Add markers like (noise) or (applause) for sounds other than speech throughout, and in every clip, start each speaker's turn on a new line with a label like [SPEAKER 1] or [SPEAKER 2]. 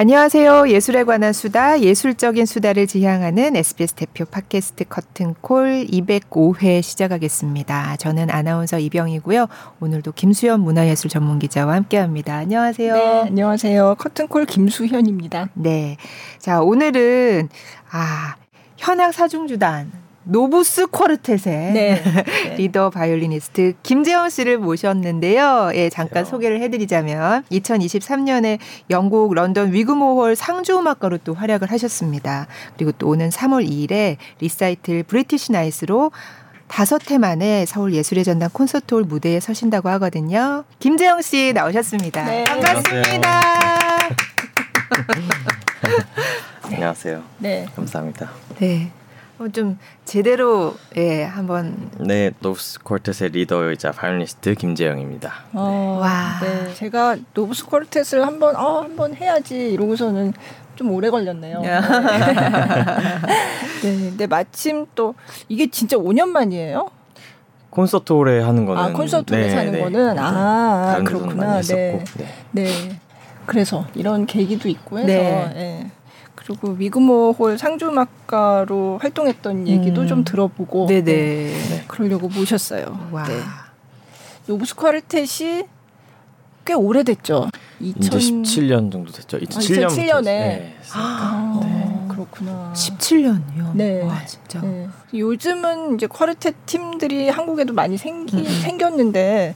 [SPEAKER 1] 안녕하세요. 예술에 관한 수다, 예술적인 수다를 지향하는 SBS 대표 팟캐스트 커튼콜 205회 시작하겠습니다. 저는 아나운서 이병희고요. 오늘도 김수현 문화예술 전문 기자와 함께합니다. 안녕하세요.
[SPEAKER 2] 네, 안녕하세요. 커튼콜 김수현입니다.
[SPEAKER 1] 네. 자, 오늘은 아 현악 사중주단 노부스 콰르텟의 네. (laughs) 리더 바이올리니스트 김재영 씨를 모셨는데요. 예, 잠깐 그렇죠. 소개를 해드리자면 2023년에 영국 런던 위그모홀 상주음악가로 또 활약을 하셨습니다. 그리고 또 오는 3월 2일에 리사이틀 British Night으로 다섯 해 만에 서울 예술의 전당 콘서트홀 무대에 서신다고 하거든요. 김재영 씨 나오셨습니다. 네. 반갑습니다.
[SPEAKER 3] 안녕하세요. 네. 감사합니다.
[SPEAKER 1] 네. 좀 제대로 예 한번
[SPEAKER 3] 네 노부스 콰르텟의 리더이자 바이올리니스트 김재영입니다. 어,
[SPEAKER 2] 네. 와 네. 제가 노브스 콜텟을 한번 어 한번 해야지 이러고서는 좀 오래 걸렸네요. 네. (laughs) 네. 근데 마침 또 이게 진짜 5년 만이에요?
[SPEAKER 3] 콘서트홀에 하는 거는
[SPEAKER 2] 아 콘서트홀에 네, 하는 네. 거는 아 그렇구나. 네. 네. 네. 그래서 이런 계기도 있고 해서 네. 네. 그리고 위그모 홀 상주음악가로 활동했던 얘기도 음. 좀 들어보고 네네. 네. 그러려고 모셨어요. 와. 네. 노브스카르텟이 꽤 오래됐죠.
[SPEAKER 3] 2017년 정도 됐죠. 2007년. 아,
[SPEAKER 2] 2007년에. 네. 아, 네. 그렇구나.
[SPEAKER 1] 17년이요. 네. 와, 진짜. 네.
[SPEAKER 2] 요즘은 이제 쿼르텟 팀들이 한국에도 많이 생기 음. 생겼는데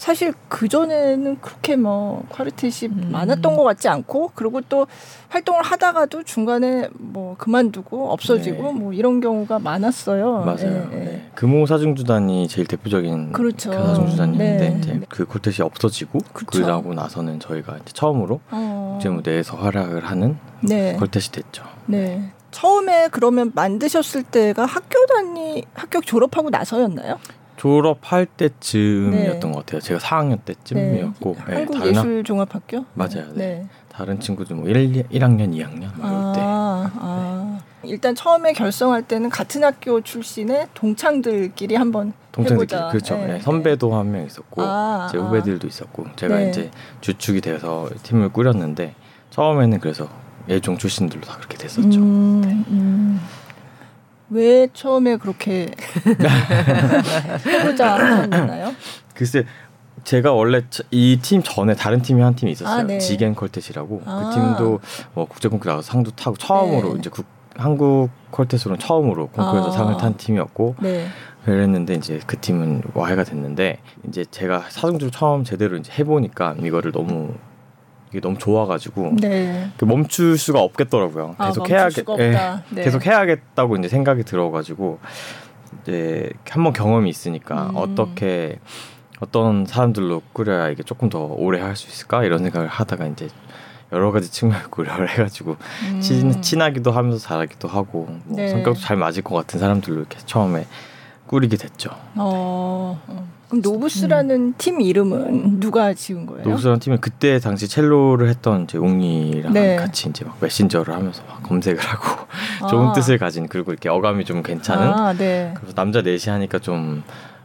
[SPEAKER 2] 사실 그 전에는 그렇게 뭐 쿼르텟이 음. 많았던 것 같지 않고 그리고 또 활동을 하다가도 중간에 뭐 그만두고 없어지고 네. 뭐 이런 경우가 많았어요.
[SPEAKER 3] 맞아요. 네, 네. 금호 사중주단이 제일 대표적인 그렇죠. 그 사중주단인데 네. 이제 그 쿼르텟이 없어지고 그쵸. 그러고 나서는 저희가 이제 처음으로 어. 국제 무 대에서 활약을 하는 네. 쿼르텟이 됐죠.
[SPEAKER 2] 네. 처음에 그러면 만드셨을 때가 학교 다니 학교 졸업하고 나서였나요?
[SPEAKER 3] 졸업할 때쯤이었던 네. 것 같아요. 제가 4학년 때쯤이었고
[SPEAKER 2] 네. 한국예술종합학교
[SPEAKER 3] 맞아요. 네. 네. 다른 친구들 뭐 1, 1학년, 2학년 막 아, 때. 아.
[SPEAKER 2] 일단 처음에 결성할 때는 같은 학교 출신의 동창들끼리 한번 동창들끼리 해보자.
[SPEAKER 3] 그렇죠. 네. 네. 선배도 한 명 있었고 아, 제 아. 후배들도 있었고 제가 네. 이제 주축이 돼서 팀을 꾸렸는데 처음에는 그래서 예종 출신들도 다 그렇게 됐었죠. 음, 음.
[SPEAKER 2] 왜 처음에 그렇게 해보자 하셨나요? (laughs)
[SPEAKER 3] 글쎄 제가 원래 이 팀 전에 다른 팀이 한 팀이 있었어요. 아, 네. 지겐 콜텟이라고 그 아. 그 팀도 뭐 국제 콩쿠르 나가서 상도 타고 처음으로 네. 이제 국, 한국 콜텟으로는 처음으로 콩쿠르에서 아. 상을 탄 팀이었고 네. 그랬는데 이제 그 팀은 와해가 됐는데 이제 제가 사중주를 처음 제대로 이제 해보니까 이거를 너무 이게 너무 좋아가지고 네. 그 멈출 수가 없겠더라고요. 아, 계속 해야겠, 예, 네. 계속 해야겠다고 이제 생각이 들어가지고 이제 한번 경험이 있으니까 음. 어떻게 어떤 사람들로 꾸려야 이게 조금 더 오래 할 수 있을까 이런 생각을 하다가 이제 여러 가지 측면을 고려를 (laughs) 해가지고 음. 친, 친하기도 하면서 잘하기도 하고 뭐 네. 성격도 잘 맞을 것 같은 사람들로 이렇게 처음에 꾸리게 됐죠. 어.
[SPEAKER 2] 어. 그럼 노부스라는 음. 팀 이름은 누가 지은 거예요?
[SPEAKER 3] 노부스라는 팀은 그때 당시 첼로를 했던 이제 웅휘랑 네. 같이 이제 막 메신저를 하면서 막 검색을 하고 (laughs) 아. 좋은 뜻을 가진 그리고 이렇게 어감이 좀 괜찮은 아, 네. 그래서 남자 넷이 하니까 좀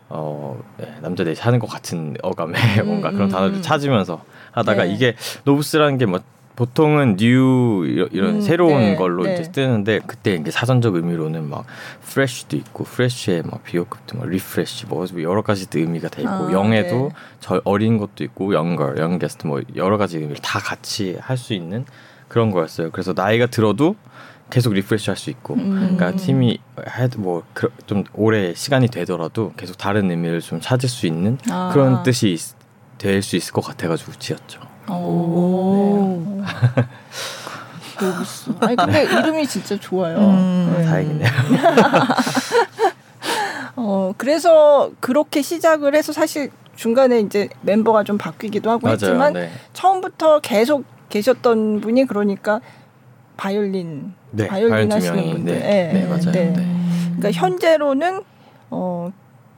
[SPEAKER 3] 어, 네, 남자 넷이 하는 것 같은 어감의 음, (laughs) 뭔가 그런 음, 단어를 음. 찾으면서 하다가 네. 이게 노부스라는 게 뭐 보통은 new 이런 음, 새로운 네, 걸로 네. 이제 뜨는데 그때 이제 사전적 의미로는 막 fresh도 있고 fresh의 막 비호급도 막 refresh 뭐 여러 가지 의미가 돼 있고 아, young에도 네. 저 어린 것도 있고 younger youngest 뭐 여러 가지 의미를 다 같이 할 수 있는 그런 거였어요. 그래서 나이가 들어도 계속 refresh 할 수 있고 음. 그러니까 팀이 해도 뭐좀 오래 시간이 되더라도 계속 다른 의미를 좀 찾을 수 있는 아. 그런 뜻이 될 수 있을 것 같아가지고 지었죠. 오.
[SPEAKER 2] 로브스. 아니 근데 이름이 진짜 좋아요. 음.
[SPEAKER 3] 네. 다행이네요. (laughs)
[SPEAKER 2] 어 그래서 그렇게 시작을 해서 사실 중간에 이제 멤버가 좀 바뀌기도 하고 맞아요. 했지만 네. 처음부터 계속 계셨던 분이 그러니까 바이올린 네, 바이올린 하시는 분들. 네, 네, 네 맞아요. 네. 네. 그러니까 현재로는 어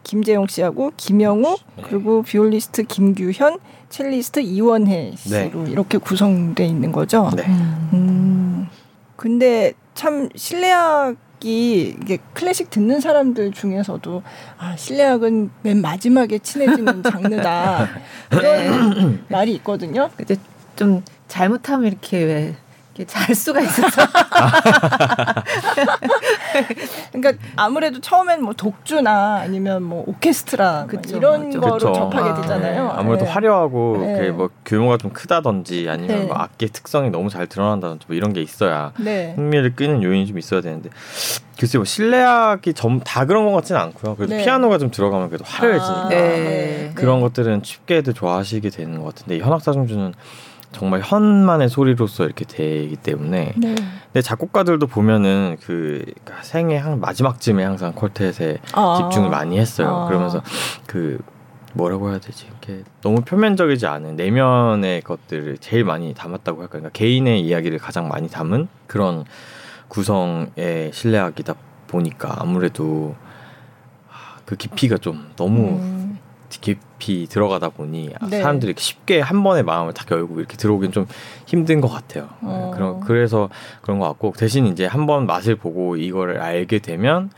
[SPEAKER 2] 김재용 씨하고 김영욱 네. 그리고 비올리스트 김규현 첼리스트 이원혜 씨로 네. 이렇게 구성돼 있는 거죠. 네. 음. 근데 참 실내악 이 이게 클래식 듣는 사람들 중에서도 아 실내악은 맨 마지막에 친해지는 장르다 (laughs) 이런 (laughs) 말이 있거든요.
[SPEAKER 1] 근데 좀 잘못하면 이렇게 왜잘 수가 있어서. (laughs) (laughs)
[SPEAKER 2] 그러니까 아무래도 처음엔 뭐 독주나 아니면 뭐 오케스트라 뭐 그쵸, 이런 맞죠. 거로 그쵸. 접하게 아, 되잖아요. 네.
[SPEAKER 3] 아무래도 네. 화려하고 네. 뭐 규모가 좀 크다든지 아니면 네. 뭐 악기의 특성이 너무 잘 드러난다든지 뭐 이런 게 있어야 네. 흥미를 끄는 요인이 좀 있어야 되는데 글쎄 뭐 실내악이 좀다 그런 것 같지는 않고요. 그래도 네. 피아노가 좀 들어가면 그래도 화려해지니까 아, 그런 것들은 쉽게들 좋아하시게 되는 것 같은데 현악사중주는 정말 현만의 소리로서 이렇게 되기 때문에 네. 근데 작곡가들도 보면은 그 그러니까 생애 한 마지막쯤에 항상 퀄텟에 아~ 집중을 많이 했어요. 아~ 그러면서 그 뭐라고 해야 되지? 이렇게 너무 표면적이지 않은 내면의 것들을 제일 많이 담았다고 할까? 그러니까 개인의 이야기를 가장 많이 담은 그런 구성의 실내악이다 보니까 아무래도 그 깊이가 좀 너무 음. 깊이 들어가다 보니 네. 사람들이 쉽게 한 번에 마음을 다 열고 이렇게 들어오긴 좀 힘든 것 같아요. 네, 어. 그런 그래서 그런 것 같고 대신 이제 한 번 맛을 보고 이거를 알게 되면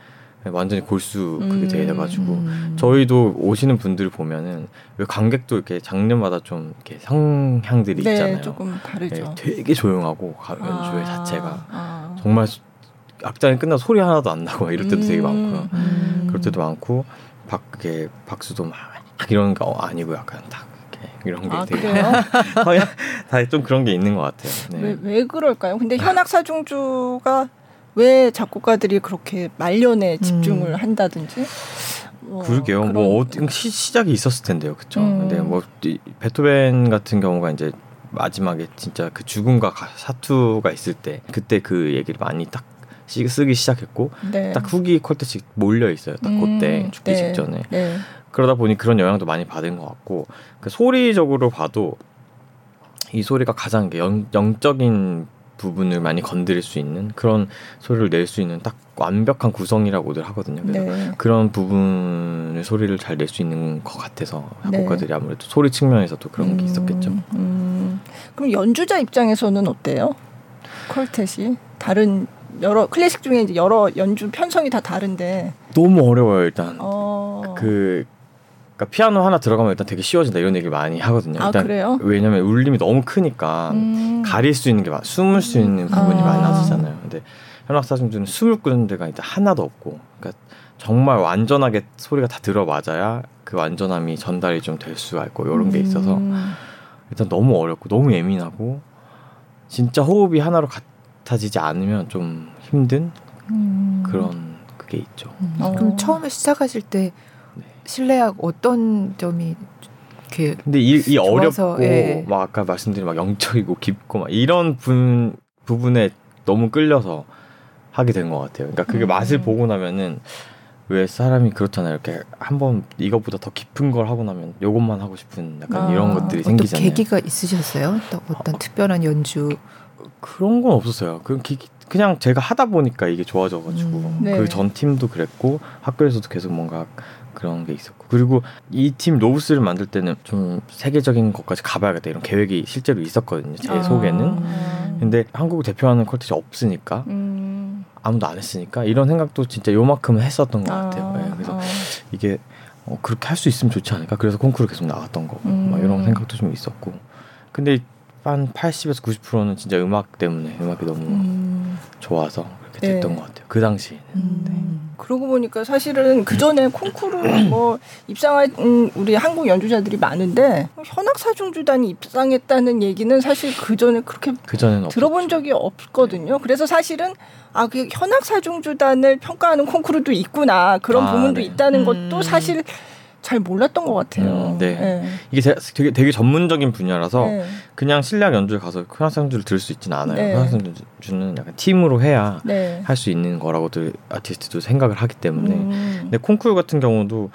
[SPEAKER 3] 완전히 골수 그게 음. 돼가지고 음. 저희도 오시는 분들 보면은 왜 관객도 이렇게 장르마다 좀 이렇게 성향들이 네, 있잖아요.
[SPEAKER 2] 조금 다르죠. 네,
[SPEAKER 3] 되게 조용하고 연주회 아. 자체가 아. 정말 악장이 끝나 소리 하나도 안 나고 이럴 때도 음. 되게 많고요. 음. 그럴 때도 많고 밖에 박수도 막 이런 거 아니고 약간 딱 이런 게 아, 되게 (laughs) 다좀 그런 게 있는 것 같아요.
[SPEAKER 2] 네. 왜, 왜 그럴까요? 근데 현악 사중주가 왜 작곡가들이 그렇게 말년에 집중을 음. 한다든지
[SPEAKER 3] 뭐 그러게요. 뭐 어떤 시, 시작이 있었을 텐데요, 그렇죠. 음. 근데 뭐 베토벤 같은 경우가 이제 마지막에 진짜 그 죽음과 사투가 있을 때 그때 그 얘기를 많이 딱 쓰기 시작했고 네. 딱 후기 퀄텟이 몰려 있어요. 딱 음. 그때 죽기 네. 직전에. 네. 그러다 보니 그런 영향도 많이 받은 것 같고 그 소리적으로 봐도 이 소리가 가장 영, 영적인 부분을 많이 건드릴 수 있는 그런 소리를 낼 수 있는 딱 완벽한 구성이라고들 하거든요. 그래서 네. 그런 부분의 소리를 잘 낼 수 있는 것 같아서 작곡가들이 네. 아무래도 소리 측면에서도 그런 게 음, 있었겠죠. 음.
[SPEAKER 2] 그럼 연주자 입장에서는 어때요? 퀄텟이 다른 여러 클래식 중에 이제 여러 연주 편성이 다 다른데
[SPEAKER 3] 너무 어려워요 일단. 어... 그 그러니까 피아노 하나 들어가면 일단 되게 쉬워진다 이런 얘기를 많이 하거든요.
[SPEAKER 2] 아,
[SPEAKER 3] 일단
[SPEAKER 2] 그래요?
[SPEAKER 3] 왜냐면 울림이 너무 크니까 음. 가릴 수 있는 게 숨을 수 있는 부분이 아. 많아지잖아요. 근데 현악사중주는 숨을 끄는 데가 일단 하나도 없고, 그러니까 정말 완전하게 소리가 다 들어맞아야 그 완전함이 전달이 좀 될 수가 있고 이런 게 있어서 음. 일단 너무 어렵고 너무 예민하고 진짜 호흡이 하나로 같 아지지 않으면 좀 힘든 음. 그런 그게 있죠.
[SPEAKER 1] 음. 그럼 처음에 시작하실 때 실내악 어떤 점이
[SPEAKER 3] 그 근데 이, 이 어렵고 예. 막 아까 말씀드린 막 영적이고 깊고 막 이런 분 부분에 너무 끌려서 하게 된 것 같아요. 그러니까 그게 음. 맛을 보고 나면은 왜 사람이 그렇잖아요. 이렇게 한번 이것보다 더 깊은 걸 하고 나면 요것만 하고 싶은 약간 아, 이런 것들이 어떤 생기잖아요.
[SPEAKER 1] 계기가 있으셨어요? 또 어떤 특별한 연주
[SPEAKER 3] 그런 건 없었어요. 그 그냥 제가 하다 보니까 이게 좋아져가지고 음, 네. 그전 팀도 그랬고 학교에서도 계속 뭔가 그런 게 있었고 그리고 이팀 노브스를 만들 때는 좀 세계적인 것까지 가봐야겠다 이런 계획이 실제로 있었거든요 제 아. 속에는 근데 한국을 대표하는 퀄티이 없으니까 음. 아무도 안 했으니까 이런 생각도 진짜 요만큼은 했었던 것 같아요 아. 네, 그래서 아. 이게 어, 그렇게 할 수 있으면 좋지 않을까 그래서 콩쿠르 계속 나갔던 거고 음. 막 이런 생각도 좀 있었고 근데 한 80에서 90%는 진짜 음악 때문에 음악이 너무 음. 좋아서 그렇게 됐던 네. 것 같아요. 그 당시에는. 음. 네.
[SPEAKER 2] 그러고 보니까 사실은 그 전에 콩쿠르 뭐 입상한 우리 한국 연주자들이 많은데 현악 사중주단이 입상했다는 얘기는 사실 그 전에 그렇게 그전에는 들어본 없었죠. 적이 없거든요. 네. 그래서 사실은 아 그 현악 사중주단을 평가하는 콩쿠르도 있구나 그런 아, 부분도 네. 있다는 것도 음. 사실 잘 몰랐던 것 같아요.
[SPEAKER 3] 음, 네. 네. 이게 되게, 되게 전문적인 분야라서 네. 그냥 실내악 연주에 가서 현악 연주를 들을 수 있지는 않아요. 네. 현악 연주는 약간 팀으로 해야 네. 할수 있는 거라고들 아티스트도 생각을 하기 때문에. 음. 근데 콩쿠르 같은 경우도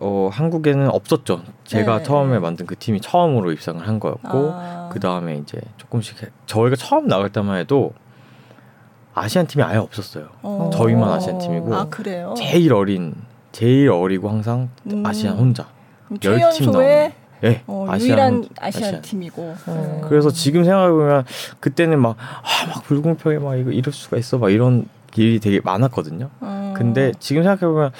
[SPEAKER 3] 어, 한국에는 없었죠. 제가 네. 처음에 만든 그 팀이 처음으로 입상을 한 거였고 아. 그 다음에 이제 조금씩 저희가 처음 나갈 때만 해도 아시안 팀이 아예 없었어요. 어. 저희만 아시안 팀이고
[SPEAKER 2] 아,
[SPEAKER 3] 제일 어린 제일 어리고 항상 음. 아시안 혼자
[SPEAKER 2] 나오는 예, 어, 아시안, 유일한 아시안, 아시안. 팀이고.
[SPEAKER 3] 어. 그래서 지금 생각해보면 그때는 막, 아, 막 불공평해, 막 이거 이럴 수가 있어, 막 이런 일이 되게 많았거든요. 어. 근데 지금 생각해보면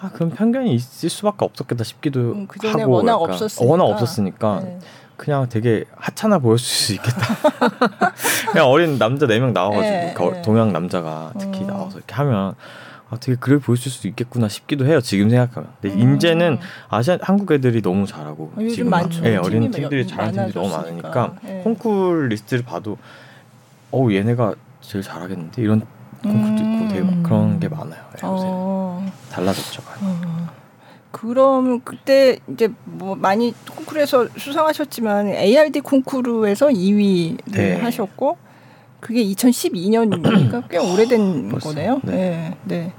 [SPEAKER 3] 아, 그럼 편견이 있을 수밖에 없었겠다 싶기도 음, 하고.
[SPEAKER 2] 워낙 없었으니까.
[SPEAKER 3] 워낙 없었으니까. 네. 그냥 되게 하찮아 보였을 수 있겠다. (laughs) 그냥 어린 남자 네 명 나와가지고 네, 네. 동양 남자가 특히 어. 나와서 이렇게 하면 아, 되게 그래 보였을 수도 있겠구나 싶기도 해요. 지금 생각하면. 근데 음. 인제는 아시아 한국 애들이 너무 잘하고
[SPEAKER 2] 어, 지금 많죠.
[SPEAKER 3] 네, 어린 팀들이 잘하는 팀들이 너무 많으니까 네. 콩쿨 리스트를 봐도 어 얘네가 제일 잘하겠는데 이런 콩쿨도 음. 있고 되게 막 그런 게 많아요. 요새 어. 달라졌죠 많이. 어.
[SPEAKER 2] 그럼 그때 이제 뭐 많이 콩쿠르에서 수상하셨지만 ARD 콩쿠르에서 2위를 네. 하셨고 그게 2012년이니까 꽤 오래된 아, 거네요. 네. 네. 네.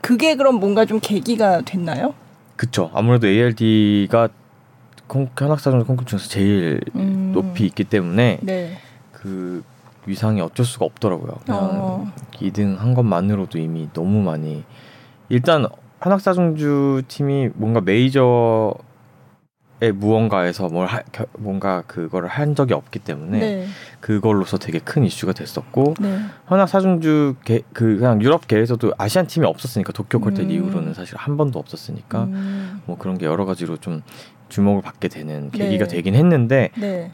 [SPEAKER 2] 그게 그럼 뭔가 좀 계기가 됐나요?
[SPEAKER 3] 그쵸. 아무래도 ARD가 현악사전 콩쿠르 중에서 제일 음. 높이 있기 때문에 네. 그 위상이 어쩔 수가 없더라고요. 그냥 어. 2등 한 것만으로도 이미 너무 많이 일단 한학사중주 팀이 뭔가 메이저의 무언가에서 뭘 하, 뭔가 그거를 한 적이 없기 때문에 네. 그걸로서 되게 큰 이슈가 됐었고 네. 한학사중주 그 그냥 유럽 계에서도 아시안 팀이 없었으니까 도쿄 콜텍 음. 이후로는 사실 한 번도 없었으니까 음. 뭐 그런 게 여러 가지로 좀 주목을 받게 되는 계기가 네. 되긴 했는데 네.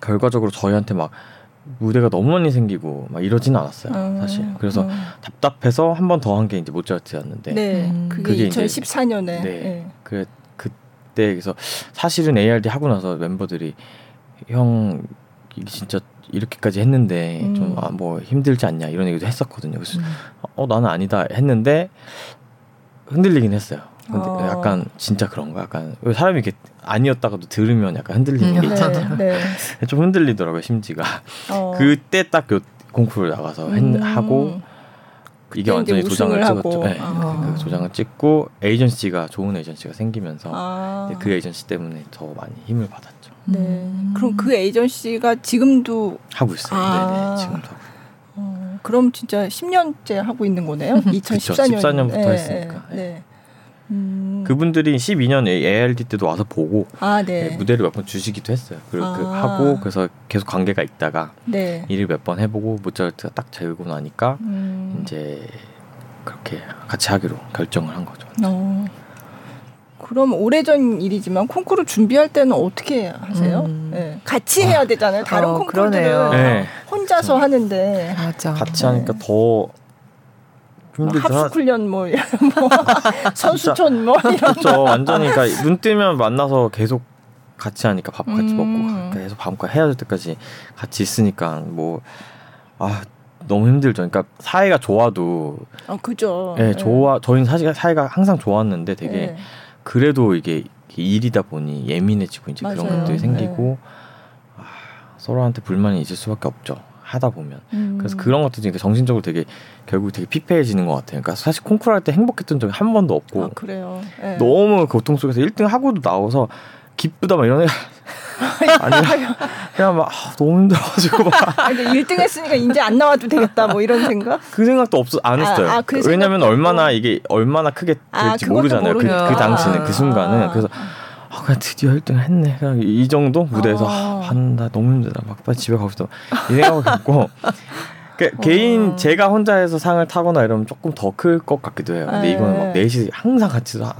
[SPEAKER 3] 결과적으로 저희한테 막 무대가 너무 많이 생기고 막 이러지는 않았어요 음, 사실 그래서 음. 답답해서 한 번 더 한 게 이제 모차르트였는데
[SPEAKER 2] 네, 음. 그게, 그게 2014년에 네,
[SPEAKER 3] 네. 그그 때 그래서 사실은 ARD 하고 나서 멤버들이 형 진짜 이렇게까지 했는데 음. 좀뭐 아, 힘들지 않냐 이런 얘기도 했었거든요 그래서 음. 어 나는 아니다 했는데 흔들리긴 했어요 근데 어. 약간 진짜 그런 거 약간 사람이 이렇게 아니었다가도 들으면 약간 흔들리는 음, 게 있잖아요. 네, 네. (laughs) 좀 흔들리더라고요 심지가. 어. 그때 딱 콩쿠르 나가서 음. 하고 이게 완전히 도장을 찍었죠. 네, 어. 그 도장을 찍고 에이전시가 좋은 에이전시가 생기면서 아. 그 에이전시 때문에 더 많이 힘을 받았죠.
[SPEAKER 2] 네. 음. 그럼 그 에이전시가 지금도
[SPEAKER 3] 하고 있어요. 아. 네네, 지금도.
[SPEAKER 2] 어, 그럼 진짜 10년째 하고 있는 거네요. (laughs) 2014년.
[SPEAKER 3] 14년부터 네, 했으니까. 네. 네. 음. 그분들이 12년 ARD 때도 와서 보고 아, 네. 네, 무대를 몇 번 주시기도 했어요. 그리고 아. 그 하고 그래서 계속 관계가 있다가 네. 일을 몇 번 해보고 모차르트가 딱 재고 나니까 음. 이제 그렇게 같이 하기로 결정을 한 거죠. 어.
[SPEAKER 2] 그럼 오래전 일이지만 콩쿠르 준비할 때는 어떻게 하세요? 음. 네. 같이 해야 되잖아요. 다른 어, 콩쿠르들은 네. 혼자서 그렇죠. 하는데
[SPEAKER 3] 맞아. 같이 하니까 더
[SPEAKER 2] 힘들죠. 합숙 훈련 뭐, 뭐 선수촌 뭐 이런
[SPEAKER 3] 그렇죠. 완전히 그러니까 눈 뜨면 만나서 계속 같이 하니까 밥 같이 음. 먹고 계속 밤까지 헤어질 때까지 같이 있으니까 뭐 아 너무 힘들죠. 그러니까 사이가 좋아도
[SPEAKER 2] 아 그죠.
[SPEAKER 3] 예, 네, 좋아. 저희는 사실 사이가 항상 좋았는데 되게 네. 그래도 이게 일이다 보니 예민해지고 이제 맞아요. 그런 것들이 생기고 네. 아, 서로한테 불만이 있을 수밖에 없죠. 하다 보면 음. 그래서 그런 것들이 정신적으로 되게 결국 되게 피폐해지는 것 같아요. 그러니까 사실 콩쿠르 할 때 행복했던 적이 한 번도 없고
[SPEAKER 2] 아, 그래요. 네.
[SPEAKER 3] 너무 고통 속에서 1등 하고도 나와서 기쁘다 막 이런 애 (laughs) 아니야 그냥 막 아, 너무 힘들어가지고 막
[SPEAKER 2] 근데 1등 했으니까 이제 안 나와도 되겠다 뭐 이런 생각?
[SPEAKER 3] 그 생각도 없어 안 아, 했어요. 아, 아, 그 왜냐면 얼마나 이게 얼마나 크게 아, 될지 모르잖아요. 그, 그 당시는 그 순간은 그래서 아, 그냥 드디어 1등 했네. 그냥 이 정도 무대에서 아, 한다 너무 힘들다. 막 빨리 집에 가고 싶다. 이 생각을 갖고 (laughs) 그, 개인 제가 혼자 해서 상을 타거나 이러면 조금 더 클 것 같기도 해요. 근데 네. 이거는 막 넷이 항상 같이 하,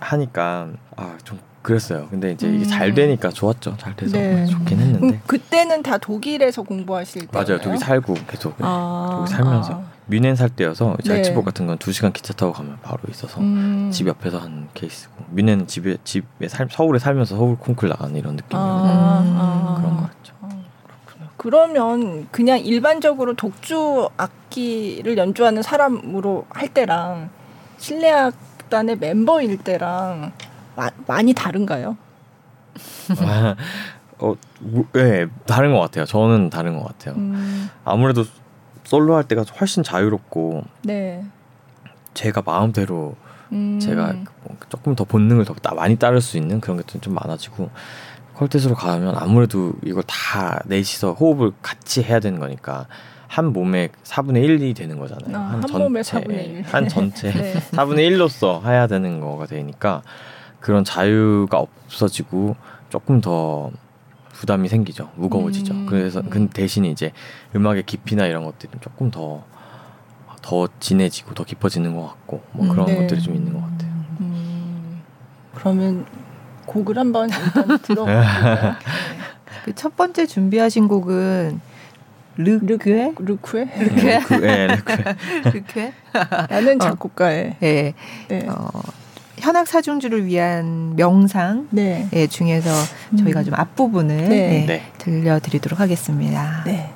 [SPEAKER 3] 하니까 아 좀 그랬어요. 근데 이제 이게 잘 음. 되니까 좋았죠. 잘 돼서 네. 좋긴 했는데.
[SPEAKER 2] 그때는 다 독일에서 공부하실 때
[SPEAKER 3] 맞아요. 독일 살고 계속 아, 독일 살면서. 아. 뮌헨 살 때여서 잘츠복 네. 같은 건 두 시간 기차 타고 가면 바로 있어서 음. 집 옆에서 한 케이스고 뮌헨 집에 집에 살, 서울에 살면서 서울 콩쿨 나가는 이런 느낌이었 아, 아. 그런 거 같죠. 아.
[SPEAKER 2] 그러면 그냥 일반적으로 독주 악기를 연주하는 사람으로 할 때랑 실내악단의 멤버일 때랑 마, 많이 다른가요?
[SPEAKER 3] 아, (laughs) 어, 네, 다른 것 같아요. 저는 다른 것 같아요. 음. 아무래도 솔로 할 때가 훨씬 자유롭고 네. 제가 마음대로 음. 제가 뭐 조금 더 본능을 더 많이 따를 수 있는 그런 것들이 좀 많아지고 퀄텟으로 가면 아무래도 이걸 다 넷이서 호흡을 같이 해야 되는 거니까 한 몸에 4분의 1이 되는 거잖아요.
[SPEAKER 2] 아, 한, 한 전체, 4분의
[SPEAKER 3] 한 전체 (laughs) 네. (laughs) 4분의 1로서 해야 되는 거가 되니까 그런 자유가 없어지고 조금 더 부담이 생기죠. 무거워지죠. 음. 그래서 그 대신에 이제 음악의 깊이나 이런 것들이 조금 더 더 진해지고 더 깊어지는 것 같고 뭐 그런 네. 것들이 좀 있는 것 같아요. 음.
[SPEAKER 2] 그러면 곡을 한번 들어볼까요? (laughs)
[SPEAKER 1] 그 첫 번째 준비하신 곡은 르크에
[SPEAKER 2] 르크에
[SPEAKER 1] 르크에
[SPEAKER 2] 르크에 라는 작곡가의
[SPEAKER 1] 네. (laughs) 네. 어, 현악 사중주를 위한 명상 네. 예, 중에서 저희가 좀 앞부분을 네. 네. 들려드리도록 하겠습니다. 네.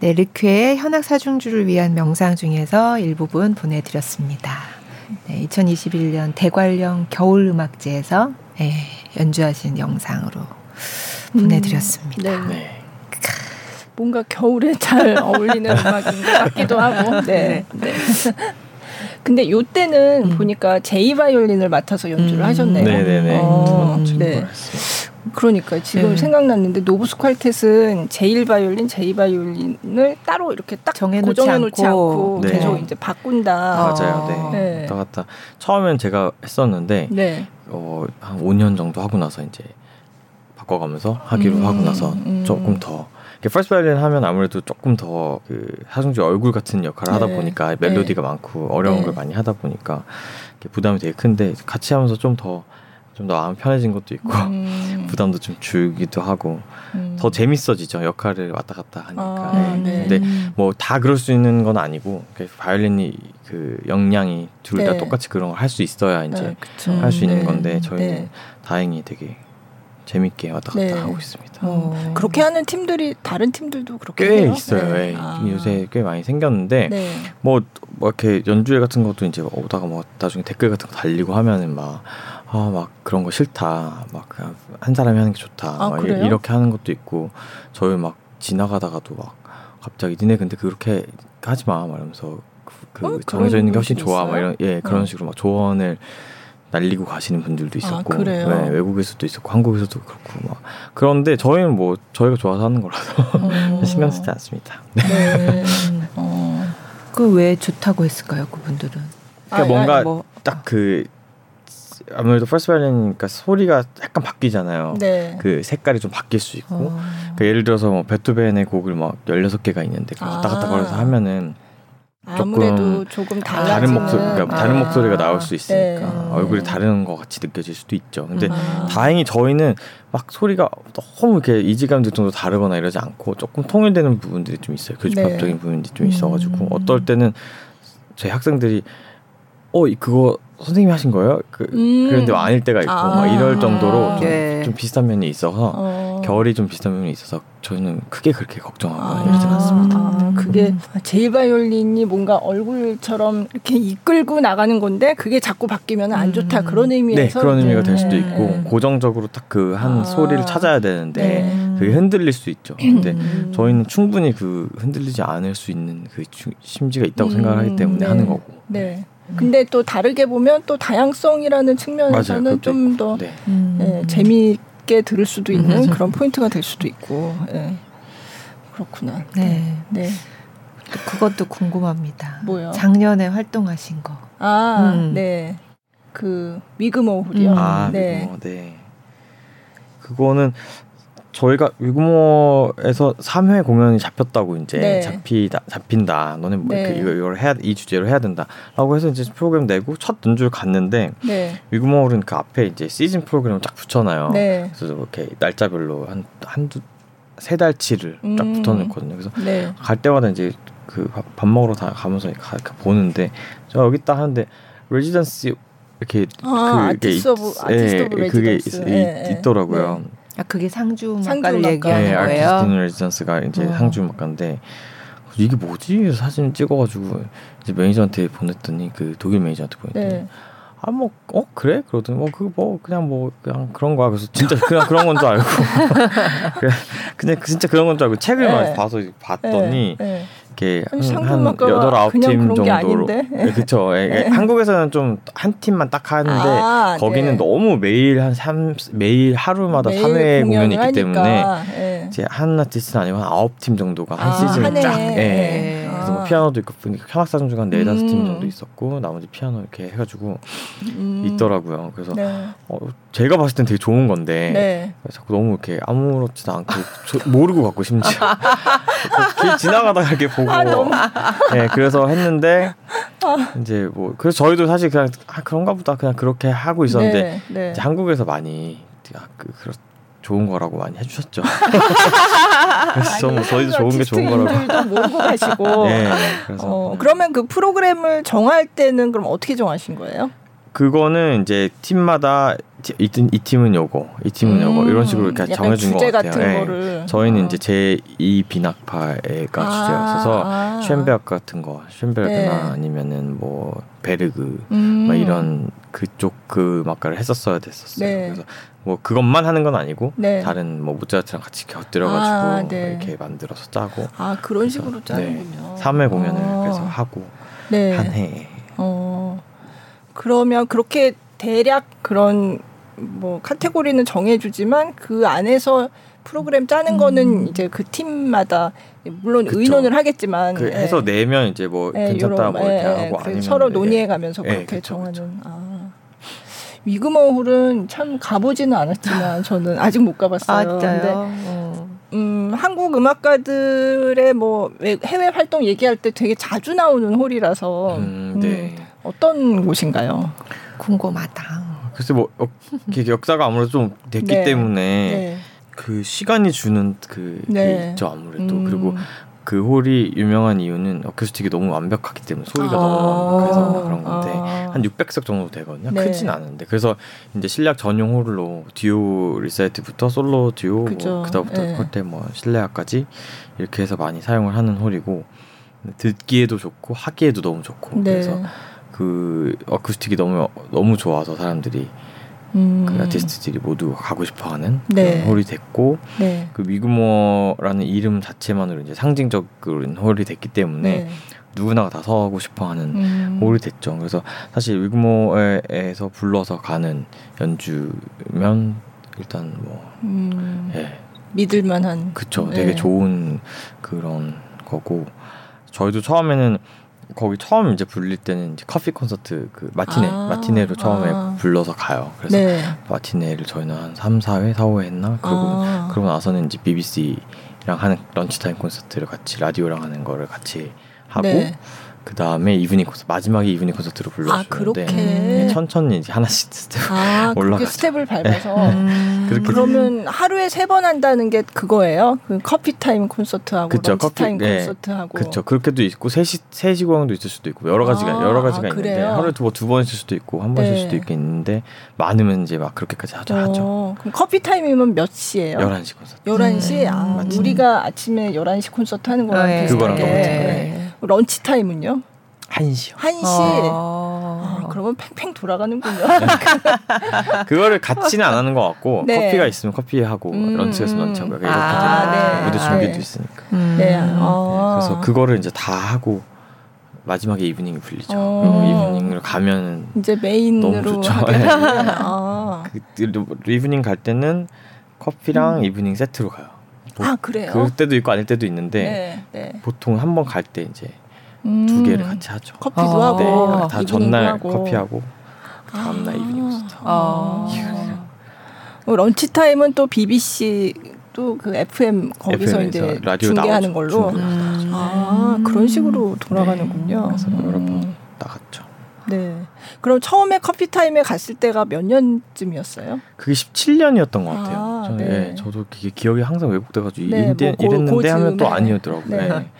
[SPEAKER 1] 네, 르쾌의 현악 사중주를 위한 명상 중에서 일부분 보내드렸습니다. 네, 2021년 대관령 겨울음악제에서 네, 연주하신 영상으로 보내드렸습니다. 음, 네. 네.
[SPEAKER 2] 뭔가 겨울에 잘 (laughs) 어울리는 음악인 것 같기도 하고. (laughs) 네. 네. 근데 요 때는 음. 보니까 제이 바이올린을 맡아서 연주를 음. 하셨네요.
[SPEAKER 3] 네네네. 어, 네.
[SPEAKER 2] 그러니까 지금 네. 생각났는데 노부스 콰르텟은 제일 바이올린, 제이 바이올린을 따로 이렇게 딱 정해놓지 고정해 놓지 않고, 않고 네. 계속 이제 바꾼다.
[SPEAKER 3] 맞아요. 네. 네. 왔다 갔다. 처음엔 제가 했었는데 네. 어, 한 5년 정도 하고 나서 이제 바꿔가면서 하기로 음, 하고 나서 음. 조금 더 first 바이올린 하면 아무래도 조금 더 그 사중주 얼굴 같은 역할을 하다 네. 보니까 멜로디가 네. 많고 어려운 네. 걸 많이 하다 보니까 부담이 되게 큰데 같이 하면서 좀더 좀 더 마음 편해진 것도 있고 음. (laughs) 부담도 좀 줄기도 하고 음. 더 재밌어지죠 역할을 왔다 갔다 하니까 아, 네. 근데 뭐 다 그럴 수 있는 건 아니고 바이올린이 그 역량이 둘다 네. 똑같이 그런 걸 할 수 있어야 이제 네, 할수 있는 건데 저희는 다행히 되게 재밌게 왔다 갔다 네. 하고 있습니다. 어.
[SPEAKER 2] 그렇게 하는 팀들이 다른 팀들도 그렇게
[SPEAKER 3] 꽤 해요? 있어요. 네. 네. 아. 요새 꽤 많이 생겼는데 네. 뭐, 뭐 이렇게 연주회 같은 것도 이제 오다가 뭐 나중에 댓글 같은 거 달리고 하면은 막 아, 막 그런 거 싫다. 막 한 사람이 하는 게 좋다. 아, 막 이렇게 하는 것도 있고 저희 막 지나가다가도 막 갑자기 니네 근데 그렇게 하지 마 말하면서 그, 그 어? 정해져 있는 게 훨씬 좋아. 막 이런 예 그런 어. 식으로 막 조언을 날리고 가시는 분들도 아, 있었고 아, 네, 외국에서도 있었고 한국에서도 그렇고 막 그런데 저희는 뭐 저희가 좋아서 하는 거라서 어. (laughs) 신경 쓰지 않습니다. 네.
[SPEAKER 1] 어. 그왜 좋다고 했을까요, 그분들은?
[SPEAKER 3] 그러니까 아, 뭔가 뭐. 딱그 아무래도 first 바이올린이니까 소리가 약간 바뀌잖아요. 네. 그 색깔이 좀 바뀔 수 있고. 어. 그러니까 예를 들어서 뭐 베토벤의 곡을 막 16개가 있는데 왔다 갔다 아. 걸어서 하면은
[SPEAKER 2] 아무래도 조금
[SPEAKER 3] 다른 목소리, 그러니까 아. 다른 목소리가 나올 수 있으니까 네. 얼굴이 다른 것 같이 느껴질 수도 있죠. 근데 아. 다행히 저희는 막 소리가 너무 이렇게 이질감 정도 다르거나 이러지 않고 조금 통일되는 부분들이 좀 있어요. 교집합적인 네. 부분들이 좀 있어가지고 음. 어떨 때는 저희 학생들이 어 그거 선생님이 하신 거예요? 그, 음. 그런데 아닐 때가 있고 아. 막 이럴 정도로 좀, 네. 좀 비슷한 면이 있어서 어. 결이 좀 비슷한 면이 있어서 저는 크게 그렇게 걱정하거나 아. 이러진 않습니다. 아.
[SPEAKER 2] 그게 제일 바이올린이 뭔가 얼굴처럼 이렇게 이끌고 나가는 건데 그게 자꾸 바뀌면 안 좋다 음. 그런 의미에서
[SPEAKER 3] 네, 그런 의미가 될 수도 네. 있고 네. 고정적으로 딱 그한 아. 소리를 찾아야 되는데 네. 그게 흔들릴 수 있죠. 근데 음. 저희는 충분히 그 흔들리지 않을 수 있는 그 심지가 있다고 음. 생각을 하기 때문에 하는 거고. 네.
[SPEAKER 2] 근데 또 다르게 보면 또 다양성이라는 측면에서는 좀더 네. 네, 재미있게 들을 수도 있는 음. 그런 포인트가 될 수도 있고 네. 그렇구나. 네. 네.
[SPEAKER 1] 그것도 궁금합니다.
[SPEAKER 2] 뭐요?
[SPEAKER 1] 작년에 활동하신 거.
[SPEAKER 2] 아, 음. 네. 그 위그모 홀이요.
[SPEAKER 3] 아, 네. 위그모, 네. 그거는 저희가 위구모에서 3회 공연이 잡혔다고 이제 네. 잡히다 잡힌다. 너네 뭐 네. 이거 이걸 해야 이 주제로 해야 된다라고 해서 이제 프로그램 내고 첫 연주를 갔는데 네. 위구모는 그 앞에 이제 시즌 프로그램을 쫙 붙여놔요. 네. 그래서 이렇게 날짜별로 한 한두 세 달치를 쫙 음. 붙여놓거든요. 그래서 네. 갈 때마다 이제 그 밥 먹으러 다 가면서 가, 보는데 저 여기 딱 하는데 레지던스 이렇게
[SPEAKER 2] 아, 그게 있, of, 예,
[SPEAKER 3] 그게 있, 예, 있더라고요. 네.
[SPEAKER 1] 아 그게 상주 음악가를 얘기하는 네, 거예요?
[SPEAKER 3] artist residence가 이제 어. 상주 음악가인데 이게 뭐지? 사진 찍어가지고 이제 매니저한테 보냈더니 그 독일 매니저한테 보냈더니 네. 아 뭐 어 그래 그러더니 뭐 그거 뭐 그냥 뭐 그냥 그런 거야 그래서 진짜 그냥 그런 건 줄 알고 (laughs) 그냥 진짜 그런 건 줄 알고 책을 네. 봐서 봤더니 네. 네. 이렇게 한 여덟 아홉 팀 정도로 네, 그렇죠. 네. 한국에서는 좀 한 팀만 딱 하는데 아, 거기는 네. 너무 매일 한 3, 매일 하루마다 매일 3회 공연이 있기 때문에 네. 이제 한 아티스트는 아니고 한 아홉 팀 정도가 한 아, 시즌 쫙 예. 그래서 뭐 피아노도 있고 현악사중 중간 네 다섯 팀 정도 음. 있었고 나머지 피아노 이렇게 해가지고 음. 있더라고요. 그래서 네. 어, 제가 봤을 땐 되게 좋은 건데 네. 자꾸 너무 이렇게 아무렇지도 않고 저, 모르고 갖고 심지어 (laughs) 길 지나가다가 이렇게 보고 아, 네 그래서 했는데 아. 이제 뭐 그래서 저희도 사실 그냥 아, 그런가 보다 그냥 그렇게 하고 있었는데 네, 네. 한국에서 많이 그, 그렇 좋은 거라고 많이 해주셨죠. (laughs) 그래서 좀 저희도 좋은 게 좋은 거라고.
[SPEAKER 2] 모르고 가시고. 네, (laughs) 그래서 어, 그러면 그 프로그램을 정할 때는 그럼 어떻게 정하신 거예요?
[SPEAKER 3] 그거는 이제 팀마다 이, 이 팀은 요거, 이 팀은 음, 요거 이런 식으로 이렇게 정해준 것 같아요. 네. 저희는 어. 이제 제2 비낙파가 아, 주제였어서 아. 쉔베악 같은 거, 쉔베르크나 네. 아니면은 뭐 베르그 음. 막 이런 그쪽 그 음악가를 했었어야 됐었어요. 네. 그래서 뭐 그것만 하는 건 아니고 네. 다른 뭐 모차르트랑 같이 곁들여가지고 아, 네. 이렇게 만들어서 짜고
[SPEAKER 2] 아 그런 식으로 짜는군요.
[SPEAKER 3] 3회 공연을 어. 계속 하고 네. 한 해. 어
[SPEAKER 2] 그러면 그렇게 대략 그런 뭐 카테고리는 정해주지만 그 안에서 프로그램 짜는 음. 거는 이제 그 팀마다 물론 그쵸. 의논을 하겠지만
[SPEAKER 3] 그 해서 예. 내면 이제 뭐 예, 괜찮다 뭐 이렇게 예, 하고 아니면
[SPEAKER 2] 서로 논의해 가면서 그렇게 그쵸, 정하는. 아. 위그머홀은 참 가보지는 않았지만 (laughs) 저는 아직 못 가봤어요.
[SPEAKER 1] 아, 근데 어.
[SPEAKER 2] 음, 한국 음악가들의 뭐 해외 활동 얘기할 때 되게 자주 나오는 홀이라서 음, 네. 음, 어떤 곳인가요?
[SPEAKER 1] 궁금하다.
[SPEAKER 3] 글쎄 뭐 역, 역사가 아무래도 좀 됐기 네. 때문에 네. 그 시간이 주는 그게 네. 있죠 아무래도 음. 그리고 그 홀이 유명한 이유는 어쿠스틱이 너무 완벽하기 때문에 소리가 아~ 너무 완벽해서 그런 건데 아~ 한 600석 정도 되거든요. 네. 크진 않은데 그래서 이제 실내악 전용 홀로 듀오 리사이틀부터 솔로 듀오 뭐 그다음부터 네. 홀때 뭐 실내악까지 이렇게 해서 많이 사용을 하는 홀이고 듣기에도 좋고 하기에도 너무 좋고 네. 그래서 그 acoustic이 너무 너무 좋아서 사람들이 음. 그 아티스트들이 모두 가고 싶어하는 네. 홀이 됐고 네. 그 위그모라는 이름 자체만으로 이제 상징적인 홀이 됐기 때문에 네. 누구나가 다 서고 싶어하는 음. 홀이 됐죠. 그래서 사실 위그모에서 불러서 가는 연주면 일단 뭐 음.
[SPEAKER 2] 예. 믿을만한
[SPEAKER 3] 그쵸. 되게 네. 좋은 그런 거고 저희도 처음에는 거기 처음 이제 불릴 때는 이제 커피 콘서트 그 마티네 아, 마티네로 처음에 아. 불러서 가요. 그래서 네. 마티네를 저희는 한 3, 4회, 4, 5회 했나? 그러고 아. 그러고 나서는 이제 BBC랑 하는 런치타임 콘서트를 같이 라디오랑 하는 거를 같이 하고 네. 그 다음에 evening 콘서트 마지막에 evening 콘서트로 불러주는데 아, 네, 천천히 이제 하나씩 (laughs) 스텝 아, 올라가
[SPEAKER 2] 스텝을 밟아서 음. 그렇게 그러면 하루에 세 번 한다는 게 그거예요? 그 coffee time 콘서트하고 그쵸, lunch time 네. 콘서트하고
[SPEAKER 3] 그렇죠 그렇게도 있고 세시 세시 공연도 있을 수도 있고 여러 가지가 아, 여러 가지가 아, 있는데 하루에 두번 있을 수도 있고 한 번일 네. 수도 있겠는데 많으면 이제 막 그렇게까지 하죠. 어, 하죠.
[SPEAKER 2] 그럼 coffee time이면 몇 시예요?
[SPEAKER 3] 11시 콘서트.
[SPEAKER 2] 11시? 음. 아, 우리가 아침에 11시 콘서트 하는 거랑 네. 비슷하게. 네. lunch time은요?
[SPEAKER 3] 한시요.
[SPEAKER 2] 한시. 아, 그러면 팽팽 돌아가는군요. (laughs)
[SPEAKER 3] 그거를 같이는 안 하는 것 같고 네. 커피가 있으면 커피 하고 음, 런치가 있으면 런치 하고 이렇게 아, 되는 네. 무대 준비도 네. 있으니까. 음. 네. 아. 그래서 그거를 이제 다 하고 마지막에 evening이 불리죠. 어. 그리고 evening을 가면
[SPEAKER 2] 이제 메인으로 너무 좋죠. 네. 아. (laughs)
[SPEAKER 3] 그 evening 갈 때는 커피랑 음. evening 세트로 가요.
[SPEAKER 2] 아 그래요?
[SPEAKER 3] 그럴 때도 있고 아닐 때도 있는데 네, 네. 보통 한 번 갈 때 이제 음. 두 개를 같이 하죠.
[SPEAKER 2] 커피도 아. 하고
[SPEAKER 3] 네, 다 전날 하고. 커피하고 다음날 아. evening 콘서트. 아.
[SPEAKER 2] 어, 런치 타임은 또 BBC 또 그 FM 거기서 이제 중계하는 걸로. 음. 아 그런 식으로 돌아가는군요.
[SPEAKER 3] 네, 그래서 여러 번 나갔죠.
[SPEAKER 2] 네. 그럼 처음에 커피 타임에 갔을 때가 몇 년쯤이었어요?
[SPEAKER 3] 그게 17년이었던 것 같아요. 아, 저는, 네. 네. 저도 그게 기억이 항상 왜곡돼가지고 네, 이랬, 뭐 이랬는데 하면 또 아니었더라고요. 네. 네.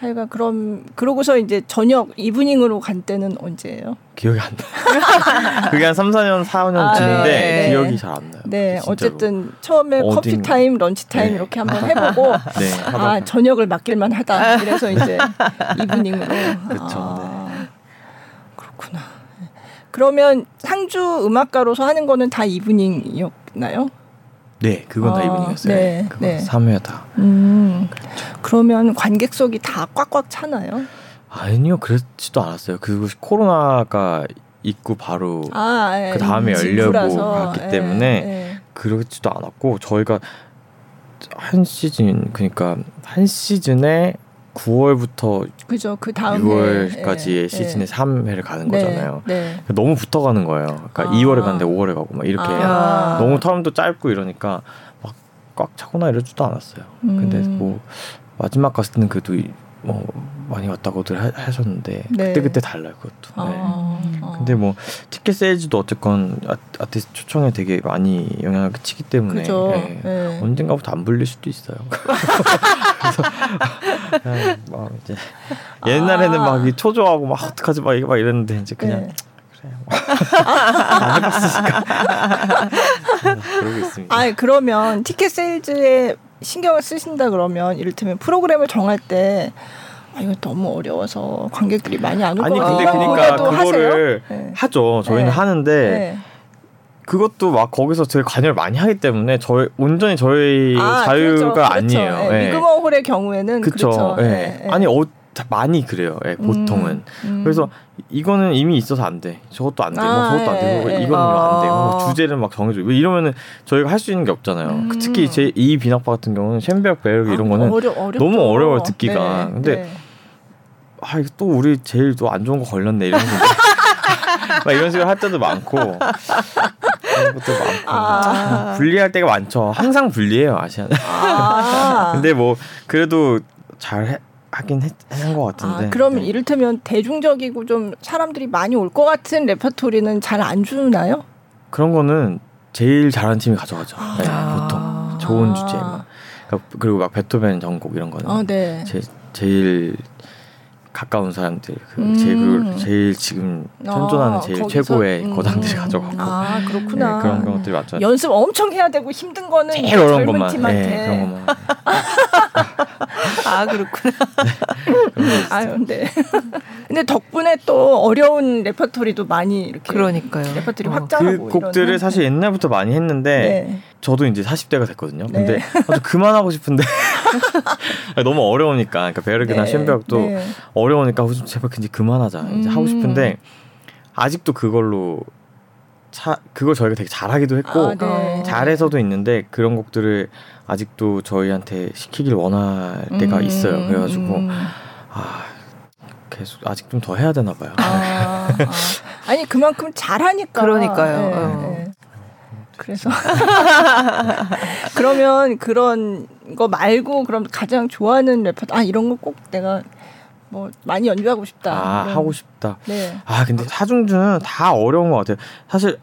[SPEAKER 2] 하여간 그럼 그러고서 이제 저녁 evening으로 간 때는 언제예요?
[SPEAKER 3] 기억이 안 나. (laughs) 그게 한 3, 4년, 4, 5년쯤인데 아, 네. 기억이 잘 안 나요.
[SPEAKER 2] 네, 어쨌든 처음에 어딘... 커피 타임, 런치 타임 네. 이렇게 한번 해보고 (laughs) (laughs) 네, 아 저녁을 맡길만 하다. 그래서 이제 evening으로.
[SPEAKER 3] 그렇죠. 아,
[SPEAKER 2] 네. 그렇구나. 그러면 상주 음악가로서 하는 거는 다 evening이었나요?
[SPEAKER 3] 네, 그건 아, 다 evening이었어요. 네, 그건 네. 3회 다. 음, 그렇죠.
[SPEAKER 2] 그러면 관객석이 다 꽉꽉 차나요?
[SPEAKER 3] 아니요, 그렇지도 않았어요. 그 코로나가 있고 바로 아, 예, 그 다음에 열려고 갔기 예, 때문에 예. 그렇지도 않았고 저희가 한 시즌 그러니까 한 시즌에 9월부터
[SPEAKER 2] 그죠. 그 다음
[SPEAKER 3] 6월까지의 예, 시즌에 예. 3회를 가는 네, 거잖아요. 네. 너무 붙어가는 거예요. 그러니까 아. 2월에 갔는데 5월에 가고 막 이렇게 아. 너무 텀도 짧고 이러니까 막 꽉 차거나 이러지도 않았어요. 음. 근데 뭐 마지막 갔을 때는 그래도 뭐 많이 왔다고들 하, 하셨는데 네. 그때 그때 달라요 그것도. 아, 네. 아. 근데 뭐 티켓 세일즈도 어쨌건 아, 티스트 초청에 되게 많이 영향을 끼치기 때문에 네. 네. 언젠가부터 안 불릴 수도 있어요. (laughs) 그래서 막 이제 옛날에는 아. 막 초조하고 막 어떡하지 막 막 이랬는데 이제 그냥 네. 그래 다 (laughs) 해봤으니까. 그러고 있습니다.
[SPEAKER 2] 아 그러면 티켓 세일즈에 신경을 쓰신다 그러면 이를테면 프로그램을 정할 때 아, 이거 너무 어려워서 관객들이 많이 안 같아요. 아니 근데
[SPEAKER 3] 그러니까 그거를 네. 하죠. 저희는 네. 하는데 네. 그것도 막 거기서 되게 관여를 많이 하기 때문에 저희 온전히 저희 아, 자유가 그렇죠. 아니에요.
[SPEAKER 2] 그렇죠. 네. 미그머홀의 경우에는 그쵸. 그렇죠.
[SPEAKER 3] 네. 아니 어, 많이 그래요. 예, 보통은. 음, 음. 그래서 이거는 이미 있어서 안 돼. 저것도 안 돼. 뭐 아, 저것도 안 되고 예, 예. 이거는 아. 안 돼. 뭐 주제를 막 정해줘. 왜 이러면은 저희가 할 수 있는 게 없잖아요. 음. 특히 제 이 비낙파 같은 경우는 쉔베르 베르 이런 아, 거는 어려, 너무 어려워요 듣기가. 네, 근데 네. 아, 이거 또 우리 제일 또 안 좋은 거 걸렸네 이런 거. (laughs) 막 이런 식으로 할 때도 많고 그런 것도 많고 아. 불리할 때가 많죠. 항상 불리해요 아시아. 아. (laughs) 근데 뭐 그래도 잘 해, 하긴 했는 것 같은데.
[SPEAKER 2] 아, 그러면 네. 이를테면 대중적이고 좀 사람들이 많이 올 것 같은 레퍼토리는 잘 안 주나요?
[SPEAKER 3] 그런 거는 제일 잘하는 팀이 가져가죠. 네, 아. 보통 좋은 주제. 막. 그러니까 그리고 막 베토벤 전곡 이런 거는 아, 네. 제, 제일 가까운 사람들 그 음. 제일 제일 지금 현존하는 아, 제일 거기서? 최고의 음. 거장들이 가져가고
[SPEAKER 2] 아 그렇구나
[SPEAKER 3] 네, 그런 것들이 맞죠
[SPEAKER 2] 연습 엄청 해야 되고 힘든 거는 제일 어려운 것만 팀한테. 네, 그런 것만 아 그렇구나 네, 아유 네 근데 덕분에 또 어려운 레퍼토리도 많이 이렇게
[SPEAKER 1] 그러니까요
[SPEAKER 2] 레퍼토리 어. 확장하고
[SPEAKER 3] 그 곡들을. 사실 옛날부터 많이 했는데 네. 저도 이제 40대가 됐거든요 근데 네. 아주 그만하고 싶은데 (laughs) 너무 어려우니까 그러니까 베르그나 네. 쇤베르크도 네. 어려우니까 제발 이제 그만하자 이제 하고 음. 싶은데 아직도 그걸로 차 그걸 저희가 되게 잘하기도 했고 아, 네. 잘해서도 있는데 그런 곡들을 아직도 저희한테 시키길 원할 때가 음, 있어요. 그래가지고 음. 아 계속 아직 좀 더 해야 되나 봐요. 아,
[SPEAKER 2] 아. 니 그만큼 잘하니까.
[SPEAKER 1] 그러니까요.
[SPEAKER 2] 그래서 (laughs) 그러면 그런 거 말고 그럼 가장 좋아하는 래퍼 아 이런 거 꼭 내가 뭐 많이 연주하고 싶다.
[SPEAKER 3] 아. 하고 싶다. 네. 아 근데 사중주는 다 어려운 것 같아요. 사실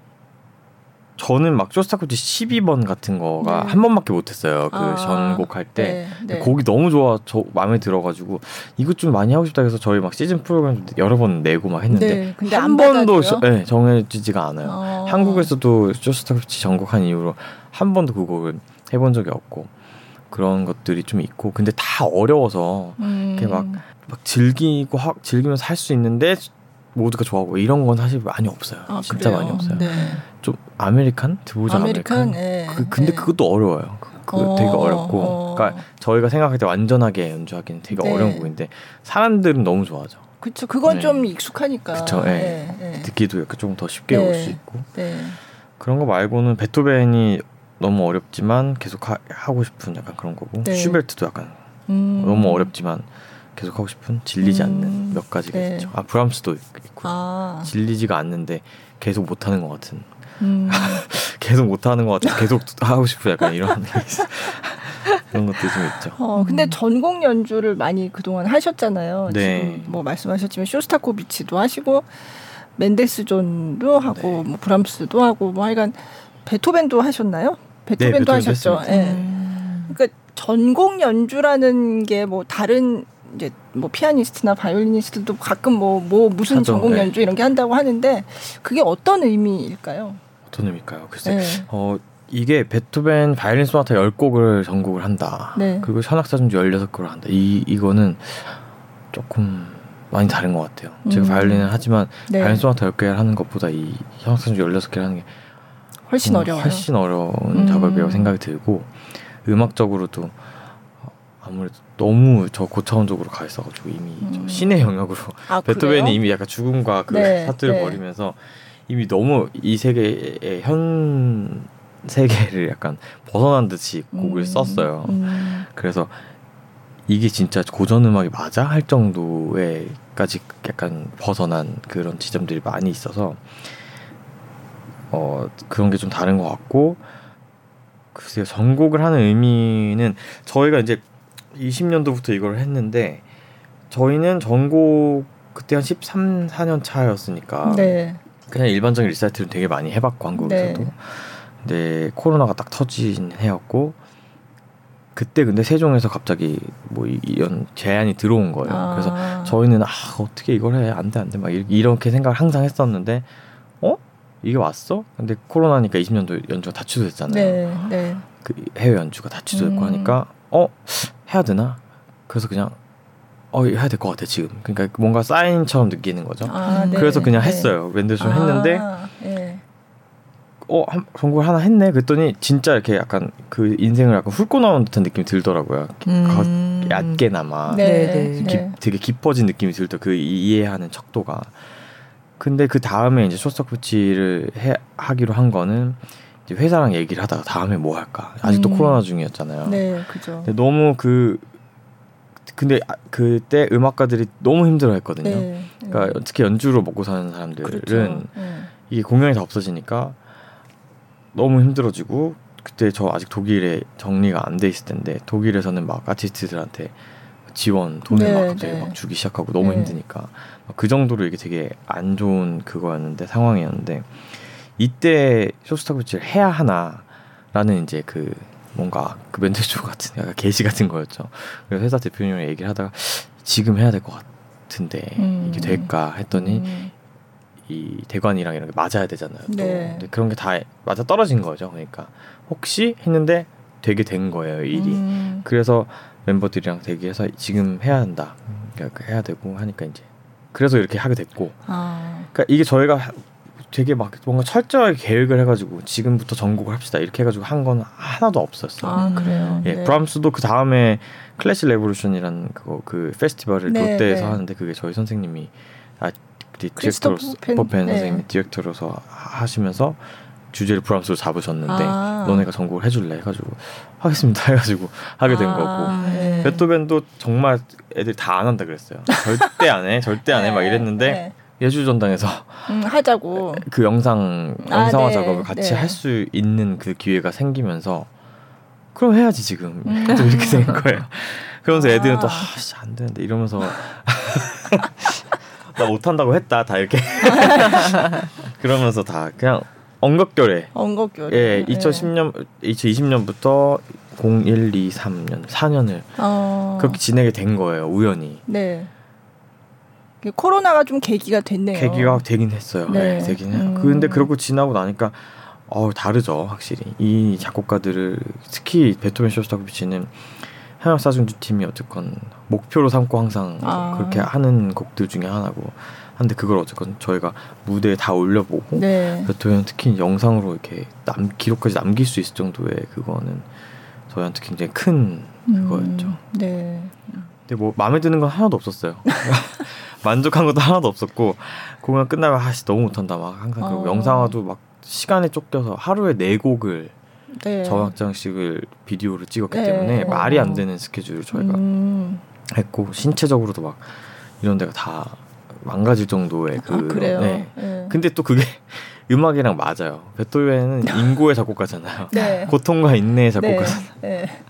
[SPEAKER 3] 저는 막 쇼스타코치 12번 같은 거가 네. 한 번밖에 못했어요. 그 아, 전곡 할 때 네, 네. 곡이 너무 좋아, 저 마음에 들어가지고 이거 좀 많이 하고 싶다 해서 저희 막 시즌 프로그램 여러 번 내고 막 했는데 네, 한 번도 네, 정해지지가 않아요. 어. 한국에서도 쇼스타코치 전곡한 이후로 한 번도 그 곡을 해본 적이 없고 그런 것들이 좀 있고 근데 다 어려워서 음. 이렇게 막, 막 즐기고 하, 즐기면서 할 수 있는데 모두가 좋아하고 이런 건 사실 많이 없어요. 아, 진짜 그래요? 많이 없어요. 네. 좀 American 드보르작 American. American? 네. 그, 근데 네. 그것도 어려워요. 그, 그 어, 되게 어렵고, 어. 그러니까 저희가 생각할 때 완전하게 연주하기는 되게 네. 어려운 곡인데 사람들은 너무 좋아하죠.
[SPEAKER 2] 그렇죠. 그건 네. 좀 익숙하니까.
[SPEAKER 3] 그렇죠. 네. 듣기도 조금 더 쉽게 올 수 있고. 그런 거 말고는 베토벤이 너무 어렵지만 계속 하, 고 싶은 약간 그런 거고 슈베르트도 약간 음. 너무 어렵지만 계속 하고 싶은 질리지 음. 않는 몇 가지가 네. 있죠. 아 브람스도 있고 아. 질리지가 않는데 계속 못 하는 것 같은. 음. (laughs) 계속 못 하는 것 같은. 계속 하고 싶은 약간 이런 (laughs) (laughs) 그런 것들이 좀 있죠.
[SPEAKER 2] 어 근데 음. 전공 연주를 많이 그동안 하셨잖아요. 네. 지금 뭐 말씀하셨지만 쇼스타코비치도 하시고 맨델스존도 하고 네. 뭐 브람스도 하고 뭐 하여간 베토벤도 하셨나요? 베토벤도 네, 하셨죠. 예. 네. 그러니까 전곡 연주라는 게 뭐 다른 이제 뭐 피아니스트나 바이올리니스트도 가끔 뭐뭐 뭐 무슨 하죠, 전곡 네. 연주 이런 게 한다고 하는데 그게 어떤 의미일까요?
[SPEAKER 3] 어떤 의미일까요? 글쎄, 네. 어 이게 베토벤 바이올린 소나타 10곡을 전곡을 한다. 네. 그리고 현악사중주 16곡을 한다. 이 이거는 조금 많이 다른 것 같아요. 음. 제가 바이올린을 하지만 네. 바이올린 소나타 10개를 하는 것보다 이 현악사중주 16개를 하는 게
[SPEAKER 2] 훨씬 음, 어려워요.
[SPEAKER 3] 훨씬 어려운 음. 작업이라고 생각이 들고 음악적으로도 아무래도 너무 저 고차원적으로 가 있어가지고 이미 음. 신의 영역으로 아, (laughs) 베토벤이 그래요? 이미 약간 죽음과 그 네, 사투를 네. 벌이면서 이미 너무 이 세계의 현 세계를 약간 벗어난 듯이 곡을 음. 썼어요. 음. 그래서 이게 진짜 고전 음악이 맞아 할 정도에까지 약간 벗어난 그런 지점들이 많이 있어서 어 그런 게 좀 다른 것 같고 글쎄요 전곡을 하는 의미는 저희가 이제 20년도부터 이걸 했는데 저희는 전곡 그때 한 13, 4년 차였으니까 네. 그냥 일반적인 리사이틀을 되게 많이 해봤고 한국에서도 네. 근데 코로나가 딱 터진 해였고 그때 근데 세종에서 갑자기 뭐 이런 제안이 들어온 거예요. 아. 그래서 저희는 아 어떻게 이걸 해 안 돼 안 돼 막 이렇게 생각을 항상 했었는데 어 이게 왔어? 근데 코로나니까 20년도 연주가 다 취소됐잖아요. 네, 네. 그 해외 연주가 다 취소됐고 음. 하니까 어 해야 되나? 그래서 그냥 어 해야 될 것 같아 지금. 그러니까 뭔가 사인처럼 느끼는 거죠. 아, 네. 그래서 그냥 네. 했어요. 랜드쇼 아, 했는데 네. 어 한, 전곡 하나 했네. 그랬더니 진짜 이렇게 약간 그 인생을 약간 훑고 나온 듯한 느낌이 들더라고요. 음. 얕게나마 네, 네. 기, 되게 깊어진 느낌이 들더 그 이해하는 척도가. 근데 그 다음에 이제 쇼스터코치를 해 하기로 한 거는 회사랑 얘기를 하다가 다음에 뭐 할까 아직도 음. 코로나 중이었잖아요. 네, 그죠. 너무 그 근데 아, 그때 음악가들이 너무 힘들어했거든요. 네, 그러니까 네. 특히 연주로 먹고 사는 사람들은 그렇죠. 네. 이게 공연이 다 없어지니까 너무 힘들어지고 그때 저 아직 독일에 정리가 안 돼 있을 텐데 독일에서는 막 아티스트들한테 지원 돈을 네, 막 갑자기 네. 막 주기 시작하고 너무 네. 힘드니까 그 정도로 이게 되게 안 좋은 그거였는데 상황이었는데 이때 쇼스타코치를 해야 하나라는 이제 그 뭔가 그 멘트쇼 같은 약간 게시 같은 거였죠. 그래서 회사 대표님이랑 얘기를 하다가 지금 해야 될 것 같은데 음. 이게 될까 했더니 음. 이 대관이랑 이런 게 맞아야 되잖아요. 네. 근데 그런 게 다 맞아 떨어진 거죠. 그러니까 혹시 했는데 되게 된 거예요 일이. 음. 그래서 멤버들이랑 대기해서 지금 해야 한다. 그러니까 해야 되고 하니까 이제 그래서 이렇게 하게 됐고. 아. 그러니까 이게 저희가 되게 막 뭔가 철저하게 계획을 해가지고 지금부터 전곡을 합시다 이렇게 해가지고 한 건 하나도 없었어요. 아 그래요. 예, 네. 브람스도 그 다음에 클래식 레보루션이라는 그거 그 페스티벌을 네, 롯데에서 네. 하는데 그게 저희 선생님이 아 디렉터로서 포펜 네. 선생님이 디렉터로서 하시면서 주제를 브람스로 잡으셨는데 아. 너네가 전곡을 해줄래 해가지고 하겠습니다 (laughs) 해가지고 하게 된 아, 거고 네. 베토벤도 정말 애들이 다안 한다 그랬어요 절대 안해 절대 안해 막 네. 이랬는데 네. 예술 전당에서
[SPEAKER 2] 음, 하자고
[SPEAKER 3] 그 영상 아, 영상화 네. 작업을 같이 네. 할수 있는 그 기회가 생기면서 그럼 해야지 지금 음. (laughs) 이렇게 된 (laughs) 거예요. 그러면서 애들은 또 아 씨 안 되는데 이러면서 (laughs) 나 못한다고 했다 다 이렇게 그러면서 다 그냥 엉겁결에
[SPEAKER 2] 엉겁결에
[SPEAKER 3] 예 2010년 2020년부터 01, 2, 3년 4년을 어. 그렇게 지내게 된 거예요 우연히. 네.
[SPEAKER 2] 코로나가 좀 계기가 됐네요.
[SPEAKER 3] 계기가 되긴 했어요. 네, 네 되긴 해요. 음. 근데 그러고 지나고 나니까 어 다르죠 확실히 이 작곡가들을 특히 베토벤 쇼스타코비치는 현역 사중주 팀이 어쨌건 목표로 삼고 항상 아. 그렇게 하는 곡들 중에 하나고 한데 그걸 어쨌건 저희가 무대에 다 올려보고 네. 베토벤 특히 영상으로 이렇게 남 기록까지 남길 수 있을 정도의 그거는 저희한테 굉장히 큰 음. 그거였죠. 음. 네. 근데 뭐 마음에 드는 건 하나도 없었어요. (laughs) 만족한 것도 하나도 없었고 공연 끝나면 아씨 너무 못한다 막 항상 그리고 어. 영상화도 막 시간에 쫓겨서 하루에 네 곡을 네. 저학장씩을 비디오를 찍었기 네. 때문에 어. 말이 안 되는 스케줄을 저희가 음. 했고 신체적으로도 막 이런 데가 다 망가질 정도의 그
[SPEAKER 2] 아, 그래요?
[SPEAKER 3] 네. 네. 근데 또 그게 음악이랑 맞아요. 베토벤은 (laughs) 인고의 작곡가잖아요. 네. 고통과 인내의 작곡가잖아요. 네. 네.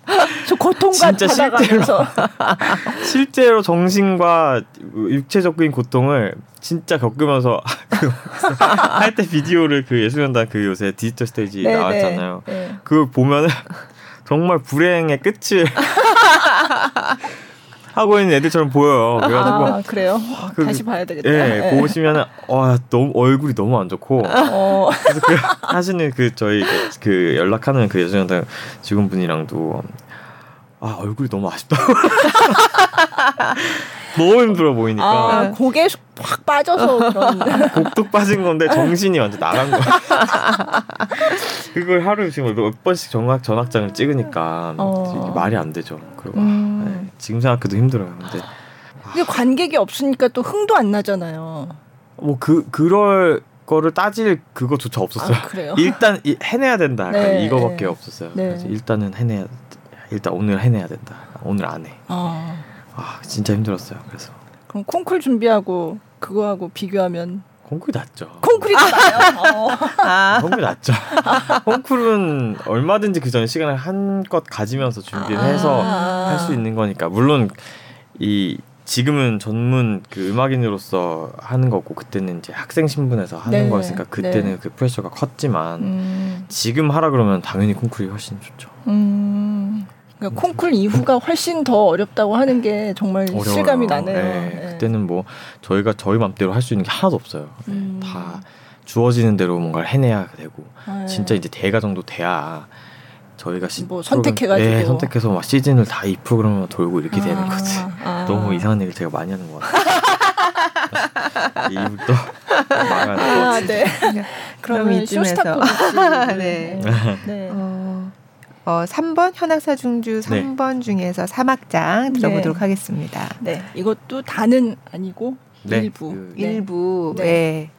[SPEAKER 2] 저 고통과 진짜 실제로 (laughs)
[SPEAKER 3] 실제로 정신과 육체적인 고통을 진짜 겪으면서 (laughs) 할 때 비디오를 그 예술연단 그 요새 디지털 스테이지 네, 네. 나왔잖아요. 네. 그거 보면은 정말 불행의 끝을 하고 있는 애들처럼 보여요. 그래가지고
[SPEAKER 2] 아, 그래요? 그, 다시 봐야 되겠다.
[SPEAKER 3] 예, 네. 보시면은 와 너무 얼굴이 너무 안 좋고 어. 그래서 그 하시는 그 저희 그 연락하는 그 예술연단 직원분이랑도 아 얼굴이 너무 아쉽다. (laughs) 너무 힘들어 보이니까.
[SPEAKER 2] 아, 고개 확 빠져서 그런.
[SPEAKER 3] 곡도 빠진 건데 정신이 완전 나간 거야. (laughs) 그걸 하루 지금 몇 번씩 전학 전학장을 찍으니까 어. 말이 안 되죠. 그리고 음. 네, 지금 생각해도 힘들어요. 근데.
[SPEAKER 2] 근데 관객이 없으니까 또 흥도 안 나잖아요.
[SPEAKER 3] 뭐 그 그럴 거를 따질 그거조차 없었어요. 아,
[SPEAKER 2] 그래요? (laughs)
[SPEAKER 3] 일단 해내야 된다. 네, 이거밖에 네. 없었어요. 네. 일단은 해내야 일단 오늘 해내야 된다. 오늘 안 해. 어. 아 진짜 힘들었어요. 그래서
[SPEAKER 2] 그럼 콩쿨 준비하고 그거하고 비교하면
[SPEAKER 3] 콩쿨이 낫죠.
[SPEAKER 2] 콩쿨이 더 나요. 어.
[SPEAKER 3] 아. 콩쿨이 낫죠. 콩쿨은 얼마든지 그 전에 시간을 한껏 가지면서 준비를 해서 아. 할수 있는 거니까 물론 이 지금은 전문 그 음악인으로서 하는 거고 그때는 이제 학생 신분에서 하는 네. 거였으니까 그때는 네. 그 프레셔가 컸지만 음. 지금 하라 그러면 당연히 콩쿨이 훨씬 좋죠. 음.
[SPEAKER 2] 그러니까 콩쿨 이후가 훨씬 더 어렵다고 하는 게 정말 어려워요. 실감이 나네요. 네.
[SPEAKER 3] 네. 그때는 뭐 저희가 저희 맘대로 할 수 있는 게 하나도 없어요. 음. 다 주어지는 대로 뭔가를 해내야 되고 네. 진짜 이제 대가 정도 돼야 저희가
[SPEAKER 2] 시, 뭐 선택해가지고
[SPEAKER 3] 네, 선택해서 막 시즌을 다 이 프로그램으로 돌고 이렇게 아, 되는 거지. 아. 너무 이상한 얘기를 제가 많이 하는 것 같아요. (laughs) 이부터 망하는 거 아, 네.
[SPEAKER 1] 그럼 이쯤에서 (laughs) 네. 네. 어, 어 3번 현악사 중주 3번 네. 중에서 3악장 들어보도록 네. 하겠습니다.
[SPEAKER 2] 네. 이것도 다는 아니고 네. 일부. 그,
[SPEAKER 1] 일부. 네. 네,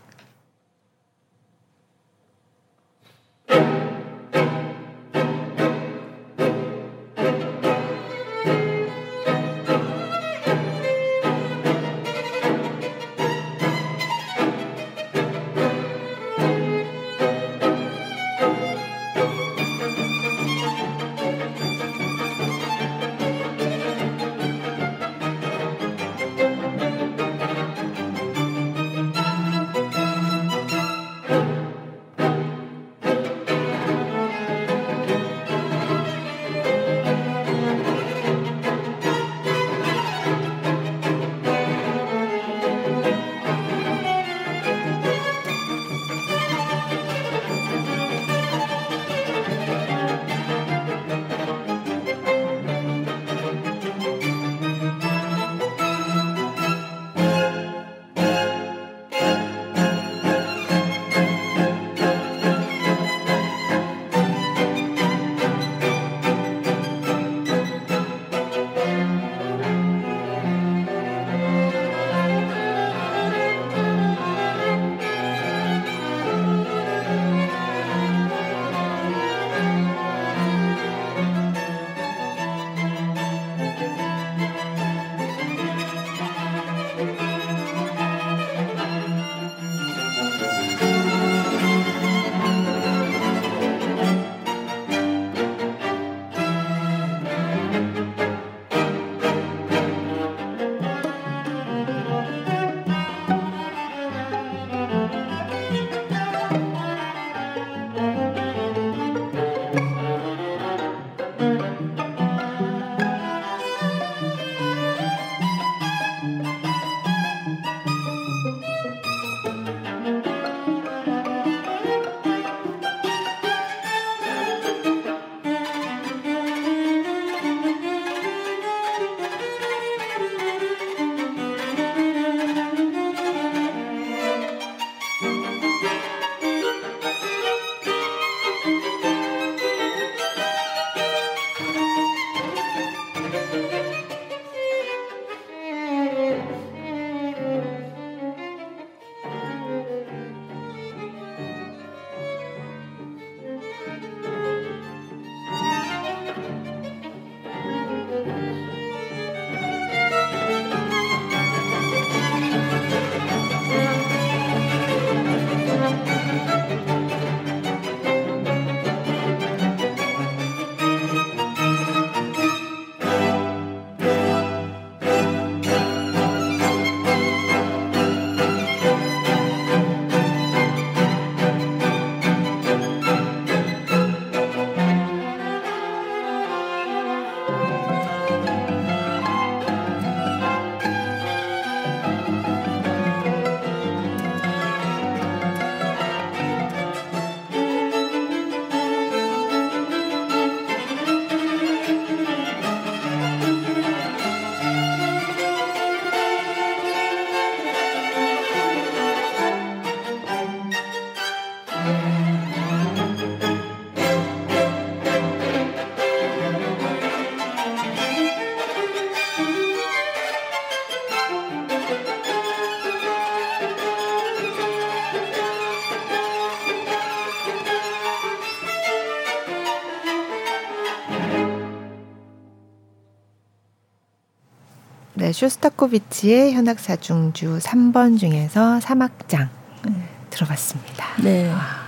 [SPEAKER 1] 쇼스타코비치의 현악사중주 3번 중에서 3악장 음. 들어봤습니다.
[SPEAKER 2] 네. 아.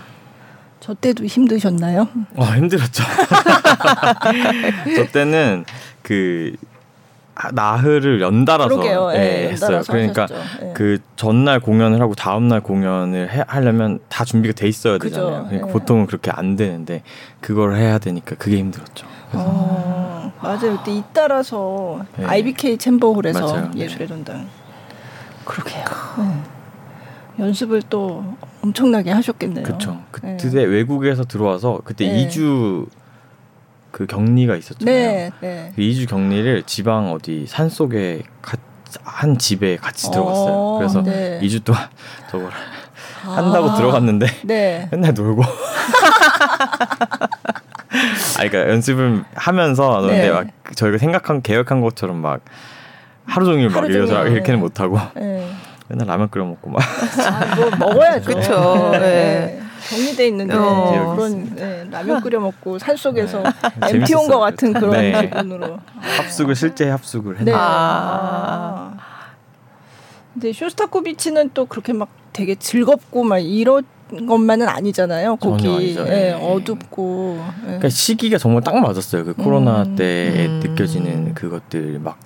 [SPEAKER 2] 저 때도 힘드셨나요?
[SPEAKER 3] 아, 힘들었죠. (laughs) 저 때는 그 나흘을 연달아서
[SPEAKER 2] 그러게요. 네,
[SPEAKER 3] 했어요. 연달아서 그러니까 네. 그 전날 공연을 하고 다음 날 공연을 해, 하려면 다 준비가 돼 있어야 되잖아요. 그러니까 네. 보통은 그렇게 안 되는데 그걸 해야 되니까 그게 힘들었죠.
[SPEAKER 2] 어, 맞아요. 그때 잇따라서 네. IBK 챔버홀에서 맞아요. 네. 예술의 전당. 그러게요. 네. 연습을 또 엄청나게 하셨겠네요.
[SPEAKER 3] 그렇죠. 그때 네. 외국에서 들어와서 그때 네. 2주 그 격리가 있었잖아요. 네, 네. 그 2주 격리를 지방 어디 산 속에 한 집에 같이 들어갔어요. 어, 그래서 네. 2주 동안 (laughs) 저걸 아, 한다고 들어갔는데 네. (laughs) 맨날 놀고. (laughs) 아, 그러니까 연습을 하면서 네. 근데 막 저희가 생각한 계획한 것처럼 막 하루 종일 막 하루 이래서 이렇게는 못 하고 네. 맨날 라면 끓여 먹고 막.
[SPEAKER 2] 아, 뭐 먹어야죠. 그렇죠. 네. 정리돼 있는데 어. 그런 네, 라면 끓여 먹고 산 속에서 네. MT 온것 같은 그런 네. 기분으로
[SPEAKER 3] 합숙을 실제 합숙을 했는데. 네. 아.
[SPEAKER 2] 근데 쇼스타코비치는 또 그렇게 막 되게 즐겁고 막 이런 것만은 아니잖아요. 곡이 예, 네, 어둡고.
[SPEAKER 3] 예. 그러니까 시기가 정말 딱 맞았어요. 그 코로나 음. 때에 음. 느껴지는 그것들 막.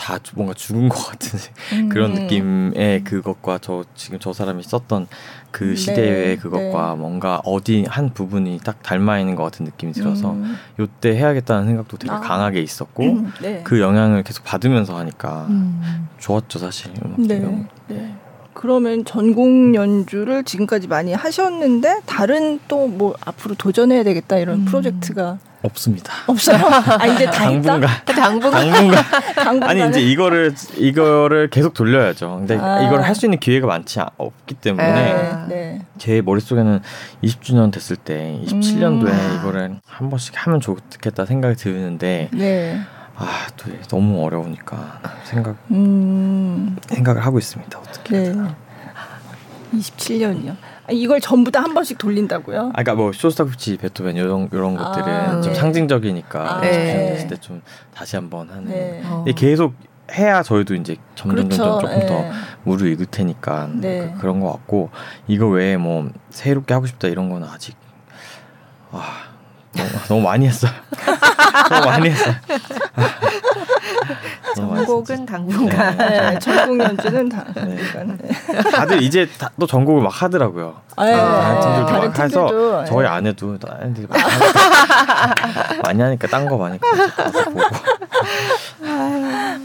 [SPEAKER 3] 다 뭔가 죽은 것 같은 음. 그런 느낌의 그것과 저 지금 저 사람이 썼던 그 네, 시대의 그것과 네. 뭔가 어디 한 부분이 딱 닮아 있는 것 같은 느낌이 들어서 음. 요때 해야겠다는 생각도 되게 아. 강하게 있었고 음, 네. 그 영향을 계속 받으면서 하니까 음. 좋았죠 사실 음악 네. 네.
[SPEAKER 2] 그러면 전공 연주를 지금까지 많이 하셨는데 다른 또 뭐 앞으로 도전해야 되겠다 이런 음. 프로젝트가
[SPEAKER 3] 없습니다.
[SPEAKER 2] 없어요. (laughs) 아 이제 다
[SPEAKER 3] 당분간. 당분간. (laughs) 당분간. 아니 이제 이거를 이거를 계속 돌려야죠. 근데 아. 이걸 할 수 있는 기회가 많지 없기 때문에 네. 네. 제 머릿 속에는 20주년 됐을 때 27년도에 음. 이거를 한 번씩 하면 좋겠다 생각이 드는데 네. 아, 또 너무 어려우니까 생각 음. 생각을 하고 있습니다. 어떻게 네.
[SPEAKER 2] 27년이요. 이걸 전부 다 한 번씩 돌린다고요?
[SPEAKER 3] 아, 그러니까 뭐 쇼스타코치, 베토벤 이런 이런 아, 것들은 좀 네. 상징적이니까 아, 네. 때 좀 다시 한번 하는. 네. 어. 계속 해야 저희도 이제 점점 그렇죠. 점점 조금 네. 더 무르익을 테니까 네. 그, 런 것 같고 이거 외에 뭐 새롭게 하고 싶다 이런 거는 아직 아 너무, 너무 많이 했어요. (laughs) 너무 많이 했어요. (laughs)
[SPEAKER 1] 전곡은 당분간.
[SPEAKER 2] 네, 전곡 연주는 당분간. 네.
[SPEAKER 3] 다들 이제 다, 또 전곡을 막 하더라고요. 아, 네. 다른 팀들도 다른 막 해서 저희 아내도 다른 들 많이 하니까 딴 거 많이 보고.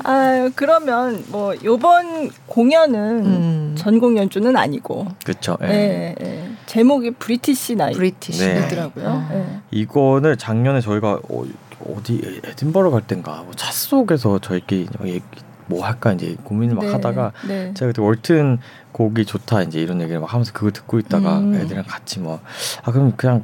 [SPEAKER 2] 아, 그러면 뭐 요번 공연은 음. 전곡 연주는 아니고.
[SPEAKER 3] 그렇죠.
[SPEAKER 2] 네. 네. 제목이 브리티시 나이. 브리티시더라고요. 네.
[SPEAKER 3] 이거는 작년에 저희가 어, 어디 에딘버러 갈 땐가 뭐 차 속에서 저희끼리 얘기 뭐 할까 이제 고민을 막 네, 하다가 네. 제가 그때 월튼 곡이 좋다 이제 이런 얘기를 막 하면서 그걸 듣고 있다가 음. 애들이랑 같이 뭐 아 그럼 그냥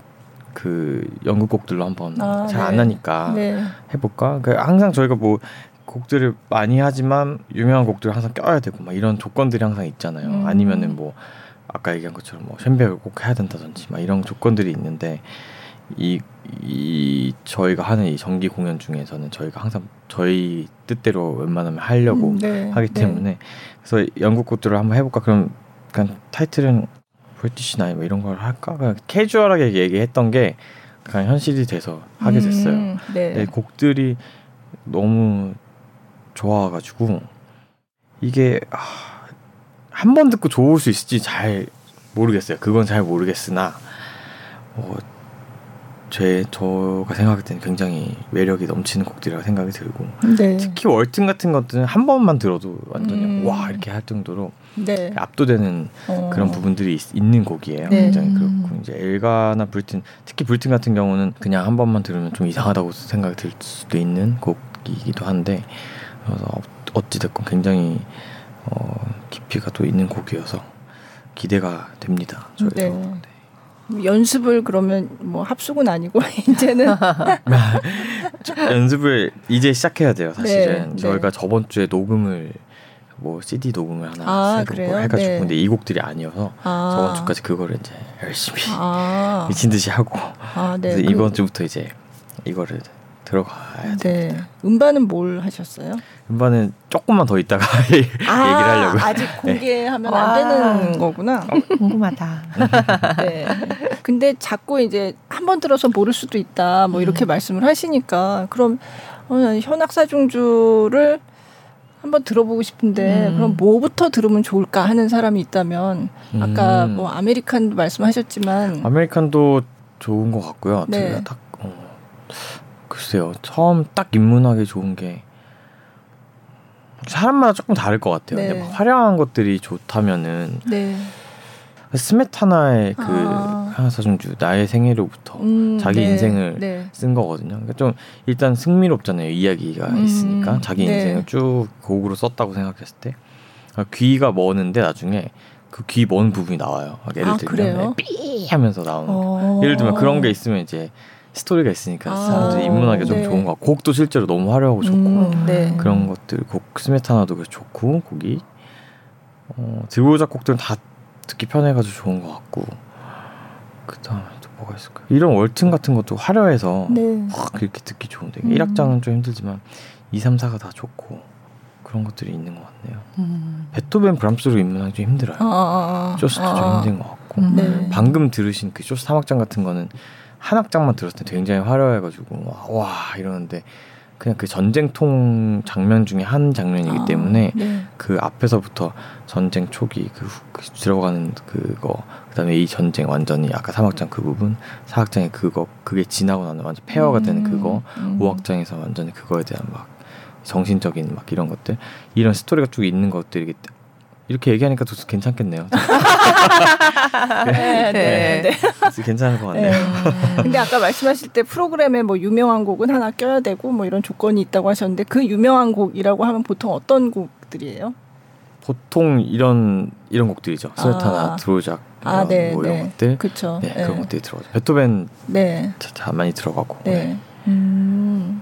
[SPEAKER 3] 그 연극 곡들로 한번 아, 잘안 네. 나니까 네. 해볼까? 그 항상 저희가 뭐 곡들을 많이 하지만 유명한 곡들을 항상 껴야 되고 막 이런 조건들이 항상 있잖아요. 음. 아니면은 뭐 아까 얘기한 것처럼 뭐 쉔백을 꼭 해야 된다든지 막 이런 조건들이 있는데 이, 이 저희가 하는 이 정기 공연 중에서는 저희가 항상 저희 뜻대로 웬만하면 하려고 음, 네, 하기 네. 때문에 네. 그래서 연극 곡들을 한번 해볼까 그럼 그냥 타이틀은 브리티시 나이 뭐 이런 걸 할까 그냥 캐주얼하게 얘기했던 게 그냥 현실이 돼서 하게 음, 됐어요. 음, 네. 곡들이 너무 좋아가지고 이게 아, 한번 듣고 좋을 수 있을지 잘 모르겠어요. 그건 잘 모르겠으나 어, 제 저가 생각할 때는 굉장히 매력이 넘치는 곡들이라고 생각이 들고 네. 특히 월튼 같은 것들은 한 번만 들어도 완전히 음. 와 이렇게 할 정도로 네. 압도되는 어. 그런 부분들이 있, 는 곡이에요. 네. 굉장히 그렇고 이제 엘가나 불튼 특히 불튼 같은 경우는 그냥 한 번만 들으면 좀 이상하다고 생각이 들 수도 있는 곡이기도 한데 그래서 어찌 됐건 굉장히 어, 깊이가 또 있는 곡이어서 기대가 됩니다. 저희도. 네. 네.
[SPEAKER 2] 연습을 그러면 뭐 합숙은 아니고 (laughs) 이제는 (laughs)
[SPEAKER 3] 연습을 이제 시작해야 돼요. 사실은 네, 저희가 네. 저번 주에 녹음을 뭐 CD 녹음을 하나 아, 해가지고 네. 근데 이 곡들이 아니어서 아. 저번 주까지 그거를 이제 열심히 아. 미친 듯이 하고 아, 네. 이번 그... 주부터 이제 이거를 들어가야 돼. 네.
[SPEAKER 2] 음반은 뭘 하셨어요?
[SPEAKER 3] 음반은 조금만 더 있다가 (laughs) 아, 얘기를 하려고.
[SPEAKER 2] 아직 네. 공개하면 네. 안 되는 거구나.
[SPEAKER 1] 어, 궁금하다. (laughs)
[SPEAKER 2] 네. 근데 자꾸 이제 한 번 들어서 모를 수도 있다. 뭐 이렇게 음. 말씀을 하시니까 그럼 어, 현악사중주를 한번 들어보고 싶은데 음. 그럼 뭐부터 들으면 좋을까 하는 사람이 있다면 아까 음. 뭐 아메리칸도 말씀하셨지만
[SPEAKER 3] 아메리칸도 좋은 것 같고요. 네. 딱 어, 글쎄요. 처음 딱 입문하기 좋은 게 사람마다 조금 다를 것 같아요. 네. 화려한 것들이 좋다면은 네. 스메타나의 그 아. 하나사준주 나의 생애로부터 음, 자기 네, 인생을 네. 쓴 거거든요. 그러니까 좀 일단 흥미롭잖아요. 이야기가 음, 있으니까 자기 네. 인생을 쭉 곡으로 썼다고 생각했을 때 그러니까 귀가 머는데 나중에 그 귀 먼 부분이 나와요. 예를 아, 들면 삐 하면서 나오는. 어. 예를 들면 그런 게 있으면 이제 스토리가 있으니까 아, 사람들이 입문하기 좀 네. 좋은 거. 곡도 실제로 너무 화려하고 좋고 음, 네. 그런 것들 곡 스메타나도 좋고 곡이 어, 들고 작곡들은 다 듣기 편해가지고 좋은 것 같고 그 다음에 또 뭐가 있을까? 이런 월튼 같은 것도 화려해서 네. 확 이렇게 듣기 좋은데 음. 1악장은 좀 힘들지만 2, 3, 4가 다 좋고 그런 것들이 있는 것 같네요. 음. 베토벤 브람스로 입문하기 좀 힘들어요. 아, 아, 아. 쇼스도 아, 좀 힘든 것 같고 네. 방금 들으신 그 쇼스 3악장 같은 거는 한 악장만 들었을 때 굉장히 화려해가지고 와 이러는데 그냥 그 전쟁통 장면 중에 한 장면이기 아, 때문에 네. 그 앞에서부터 전쟁 초기 그, 그 들어가는 그거 그다음에 이 전쟁 완전히 아까 3악장 그 부분 4악장에 그거 그게 지나고 나면 완전 폐허가 음, 되는 그거 음. 5악장에서 완전히 그거에 대한 막 정신적인 막 이런 것들 이런 스토리가 쭉 있는 것들이기 때문에 이렇게 얘기하니까 더 괜찮겠네요. (laughs) 네, 네, 네, 네. 괜찮을 것 같네요.
[SPEAKER 2] 네. 근데 아까 말씀하실 때 프로그램에 뭐 유명한 곡은 하나 껴야 되고 뭐 이런 조건이 있다고 하셨는데 그 유명한 곡이라고 하면 보통 어떤 곡들이에요?
[SPEAKER 3] 보통 이런 이런 곡들이죠. 스웨타나 아. 드로작 아, 네, 뭐 이런 네. 것들. 그렇죠. 네, 그런 것들이 들어가죠. 베토벤 네. 자, 많이 들어가고. 네. 음.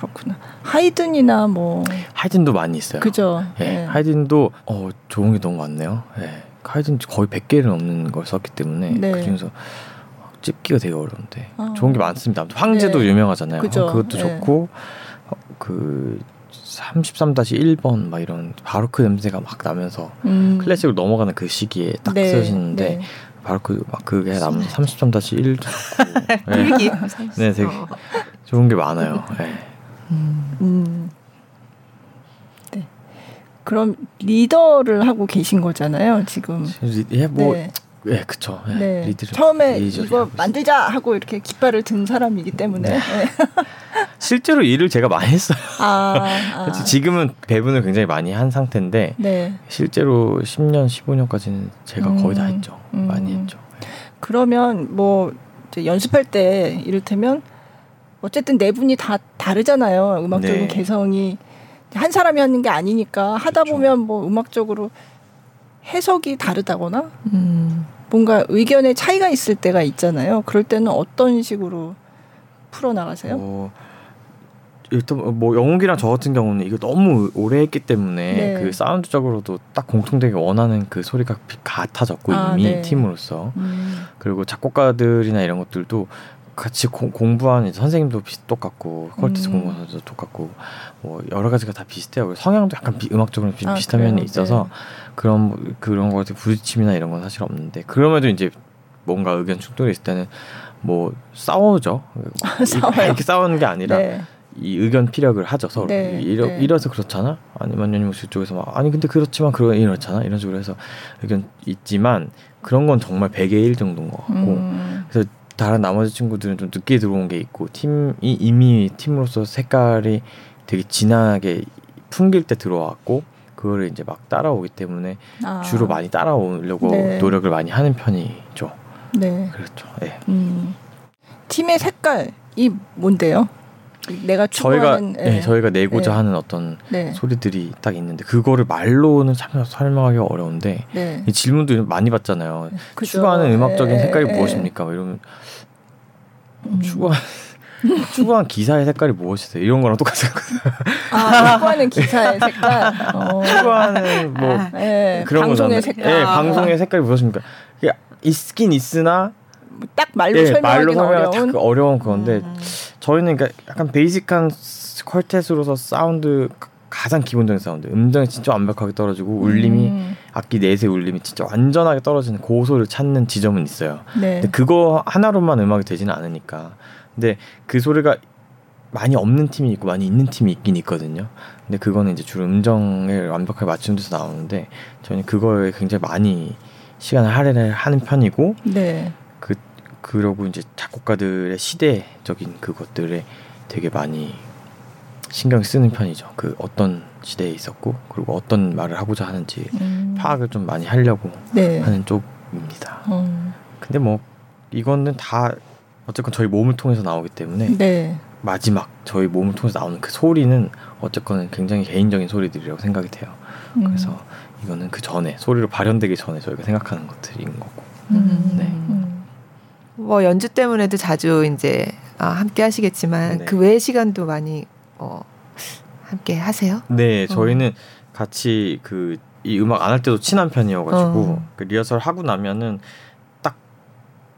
[SPEAKER 2] 그렇구나. 하이든이나 뭐
[SPEAKER 3] 하이든도 많이 있어요.
[SPEAKER 2] 그죠.
[SPEAKER 3] 예. 네. 하이든도 어 좋은 게 너무 많네요. 예. 하이든 거의 100개를 넘는 걸 썼기 때문에 네. 그중에서 찝기가 되게 어려운데 아. 좋은 게 많습니다. 황제도 네. 유명하잖아요. 그죠. 그것도 네. 좋고 어, 그 33-1번 막 이런 바로크 냄새가 막 나면서 음. 클래식으로 넘어가는 그 시기에 딱 네. 쓰시는데 네. 바로크 막 그게 나면 33-1도 좋고 네. 네, 되게 좋은 게 많아요. 네. 음.
[SPEAKER 2] 네. 그럼 리더를 하고 계신 거잖아요, 지금.
[SPEAKER 3] 예, 뭐 네. 예, 그쵸. 예,
[SPEAKER 2] 네. 리드를, 처음에 이거 만들자 하고 이렇게 깃발을 든 사람이기 때문에. 네. 네. (laughs)
[SPEAKER 3] 실제로 일을 제가 많이 했어요. 아, 아. (laughs) 지금은 배분을 굉장히 많이 한 상태인데 네. 실제로 10년, 15년까지는 제가 음, 거의 다 했죠. 음. 많이 했죠.
[SPEAKER 2] 그러면 뭐 연습할 때 이를테면 어쨌든 네 분이 다 다르잖아요. 음악적인 네. 개성이 한 사람이 하는 게 아니니까 하다 그렇죠. 보면 뭐 음악적으로 해석이 다르다거나 음. 뭔가 의견의 차이가 있을 때가 있잖아요. 그럴 때는 어떤 식으로 풀어 나가세요? 어,
[SPEAKER 3] 일단 뭐 영웅이랑 저 같은 경우는 이거 너무 오래 했기 때문에 네. 그 사운드적으로도 딱 공통되게 원하는 그 소리가 같아졌고 아, 이미 네. 팀으로서 음. 그리고 작곡가들이나 이런 것들도 같이 고, 공부한 선생님도 비슷 똑같고 quartet 음. 공부한 선생도 똑같고 뭐 여러 가지가 다 비슷해요. 성향도 약간 비, 음악적으로 비, 아, 비슷한 그래요? 면이 있어서 네. 그런 그런 것에 부딪힘이나 이런 건 사실 없는데 그럼에도 이제 뭔가 의견 충돌이 있을 때는 뭐 싸우죠. (laughs) 이렇게 싸우는 게 아니라 네. 이 의견 피력을 하죠 서로 네, 이러, 네. 이래서 그렇잖아 아니면 아니면 그쪽에서 막 아니 근데 그렇지만 그런 이렇잖아 이런 식으로 해서 의견 있지만 그런 건 정말 100의 1 정도인 것 같고 음. 그래서 다른 나머지 친구들은 좀 늦게 들어온 게 있고 팀이 이미 팀으로서 색깔이 되게 진하게 풍길 때 들어왔고 그거를 이제 막 따라오기 때문에 아. 주로 많이 따라오려고 네. 노력을 많이 하는 편이죠. 네. 그렇죠. 네. 음.
[SPEAKER 2] 팀의 색깔이 뭔데요? 내가
[SPEAKER 3] 추구하는 저희가 네. 네, 저희가 내고자 네. 하는 어떤 네. 소리들이 딱 있는데 그거를 말로는 참 설명하기가 어려운데 네. 이 질문도 많이 받잖아요. 그죠. 추구하는 음악적인 네. 색깔이 무엇입니까? 뭐 이러면 음. 추구한 (laughs) 추구한 기사의 색깔이 무엇이세요? 이런 거랑 똑같거든요.
[SPEAKER 2] 아, 추구하는 기사의 색깔. (laughs) 어.
[SPEAKER 3] 추구하는 뭐 아, 네. 그런
[SPEAKER 2] 방송의 색깔.
[SPEAKER 3] 네, 방송의 색깔이 무엇입니까? 있긴 있으나
[SPEAKER 2] 딱 말로 네, 설명하기
[SPEAKER 3] 어려운 어려운 건데 음. 저희는 그러니까 약간 basic한 quartet으로서 사운드 가장 기본적인 사운드 음정이 진짜 완벽하게 떨어지고 울림이 음. 악기 넷의 울림이 진짜 완전하게 떨어지는 곳을 찾는 지점은 있어요. 네. 근데 그거 하나로만 음악이 되지는 않으니까. 근데 그 소리가 많이 없는 팀이 있고 많이 있는 팀이 있긴 있거든요. 근데 그거는 이제 주로 음정을 완벽하게 맞추는 데서 나오는데 저는 그거에 굉장히 많이 시간을 할애를 하는 편이고 네. 그 그러고 이제 작곡가들의 시대적인 그것들에 되게 많이 신경 쓰는 편이죠. 그 어떤 시대에 있었고 그리고 어떤 말을 하고자 하는지 음. 파악을 좀 많이 하려고 네. 하는 쪽 음악입니다. 음. 근데 뭐 이거는 다 어쨌건 저희 몸을 통해서 나오기 때문에
[SPEAKER 2] 네.
[SPEAKER 3] 마지막 저희 몸을 통해서 나오는 그 소리는 어쨌건 굉장히 개인적인 소리들이라고 생각이 돼요. 음. 그래서 이거는 그 전에 소리로 발현되기 전에 저희가 생각하는 것들인 거고. 음. 네. 음.
[SPEAKER 1] 뭐 연주 때문에도 자주 이제 아, 함께 하시겠지만 네. 그 외의 시간도 많이 어, 함께 하세요?
[SPEAKER 3] 네, 저희는 어. 같이 그 이 음악 안 할 때도 친한 편이어가지고 어. 그 리허설 하고 나면은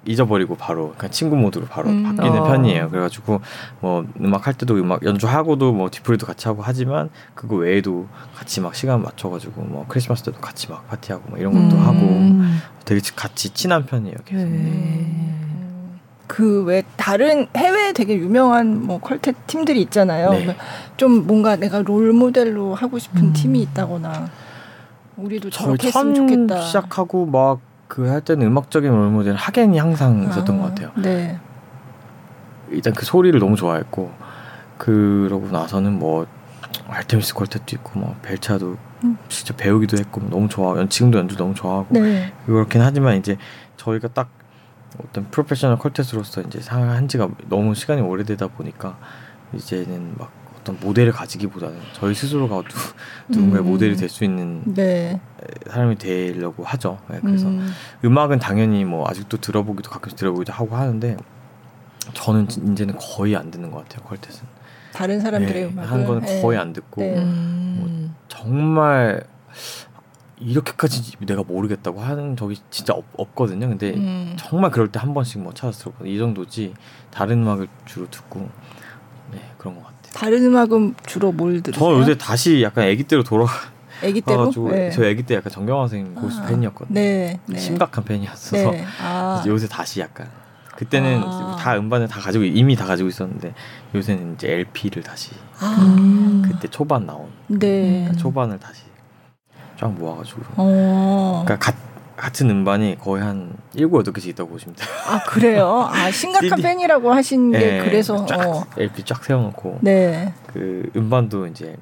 [SPEAKER 3] 잊어버리고 바로 그냥 친구 모드로 바로 음. 바뀌는 어. 편이에요. 그래가지고 뭐 음악 할 때도 음악 연주하고도 뭐 디프리도 같이 하고 하지만 그거 외에도 같이 막 시간 맞춰가지고 뭐 크리스마스 때도 같이 막 파티하고 뭐 이런 것도 음. 하고 되게 같이 친한 편이에요. 계속. 네.
[SPEAKER 2] 그 왜 다른 해외에 되게 유명한 뭐 퀄텟 팀들이 있잖아요. 네. 좀 뭔가 내가 롤 모델로 하고 싶은 음. 팀이 있다거나 우리도 저렇게 했으면 좋겠다.
[SPEAKER 3] 시작하고 막 그 할 때는 음악적인 롤 모델 하겐이 항상 있었던 아, 것 같아요.
[SPEAKER 2] 네.
[SPEAKER 3] 일단 그 소리를 너무 좋아했고 그러고 나서는 뭐 알테미스 콜텟도 있고 뭐 벨차도 음. 진짜 배우기도 했고 너무 좋아. 지금도 연주 너무 좋아하고 네. 그렇긴 하지만 이제 저희가 딱 어떤 프로페셔널 콜텟으로서 이제 한 지가 너무 시간이 오래되다 보니까 이제는 막 어떤 모델을 가지기보다는 저희 스스로가 누, 군가의 음. 모델이 될 수 있는 네. 사람이 되려고 하죠. 네, 그래서 음. 악은 당연히 뭐 아직도 들어보기도 가끔씩 들어보기도 하고 하는데 저는 이제는 거의 안 듣는 것 같아요. 퀄텟은.
[SPEAKER 2] 다른 사람들의 네, 음악을
[SPEAKER 3] 하는 거는 네. 거의 안 듣고 네. 뭐 정말 이렇게까지 내가 모르겠다고 하는 적이 진짜 없, 거든요 근데 음. 정말 그럴 때 한 번씩 뭐 찾아서 들어보이 정도지 다른 음악을 주로 듣고 네 그런 것 같아요.
[SPEAKER 2] 다른 음악은 주로 뭘 들으세요?
[SPEAKER 3] 저 요새 다시 약간 아기 때로 돌아.
[SPEAKER 2] 아기 때로?
[SPEAKER 3] 네. 저 아기 때 약간 정경화 선생님 고수 아, 팬이었거든요. 네, 네. 심각한 팬이었어서 네. (laughs) 아. 요새 다시 약간 그때는 아. 다 음반을 다 가지고 이미 다 가지고 있었는데 요새는 이제 LP를 다시 아. 그때 초반 나온 네. 그러니까 초반을 다시 쫙 모아가지고 어. 그러니까 가, 같은 음반이 거의 한 일곱 여덟 개씩 있다고 보시면 돼요.
[SPEAKER 2] 아 그래요? 아 (laughs) 심각한 CD. 팬이라고 하신 게 네, 그래서
[SPEAKER 3] 쫙 어. LP 쫙 세워놓고 네. 그 음반도 이제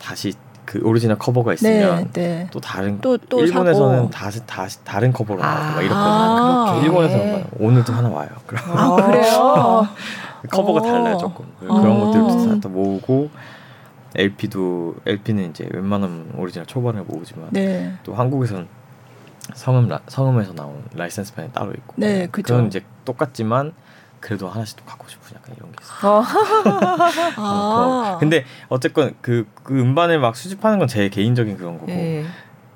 [SPEAKER 3] 다시 그 오리지널 커버가 있으면 네, 네. 또 다른 또, 또 일본에서는 다시 다시 다른 커버로 나오고 아, 막 이렇거든요. 아, 일본에서는 네. 오늘도 하나 와요. 그럼
[SPEAKER 2] 아 그래요? (laughs)
[SPEAKER 3] 커버가 어. 달라요 조금 그런 어. 것들도 다 모으고 LP도 LP는 이제 웬만하면 오리지널 초반을 모으지만 네. 또 한국에서는 성음 라, 성음에서 나온 라이센스 판이 따로 있고 네, 그죠. 그건 이제 똑같지만 그래도 하나씩 또 갖고 싶은 약간 이런 게 있어요. 어. (laughs) 아. 어, 근데 어쨌건 그, 그 음반을 막 수집하는 건 제 개인적인 그런 거고 네.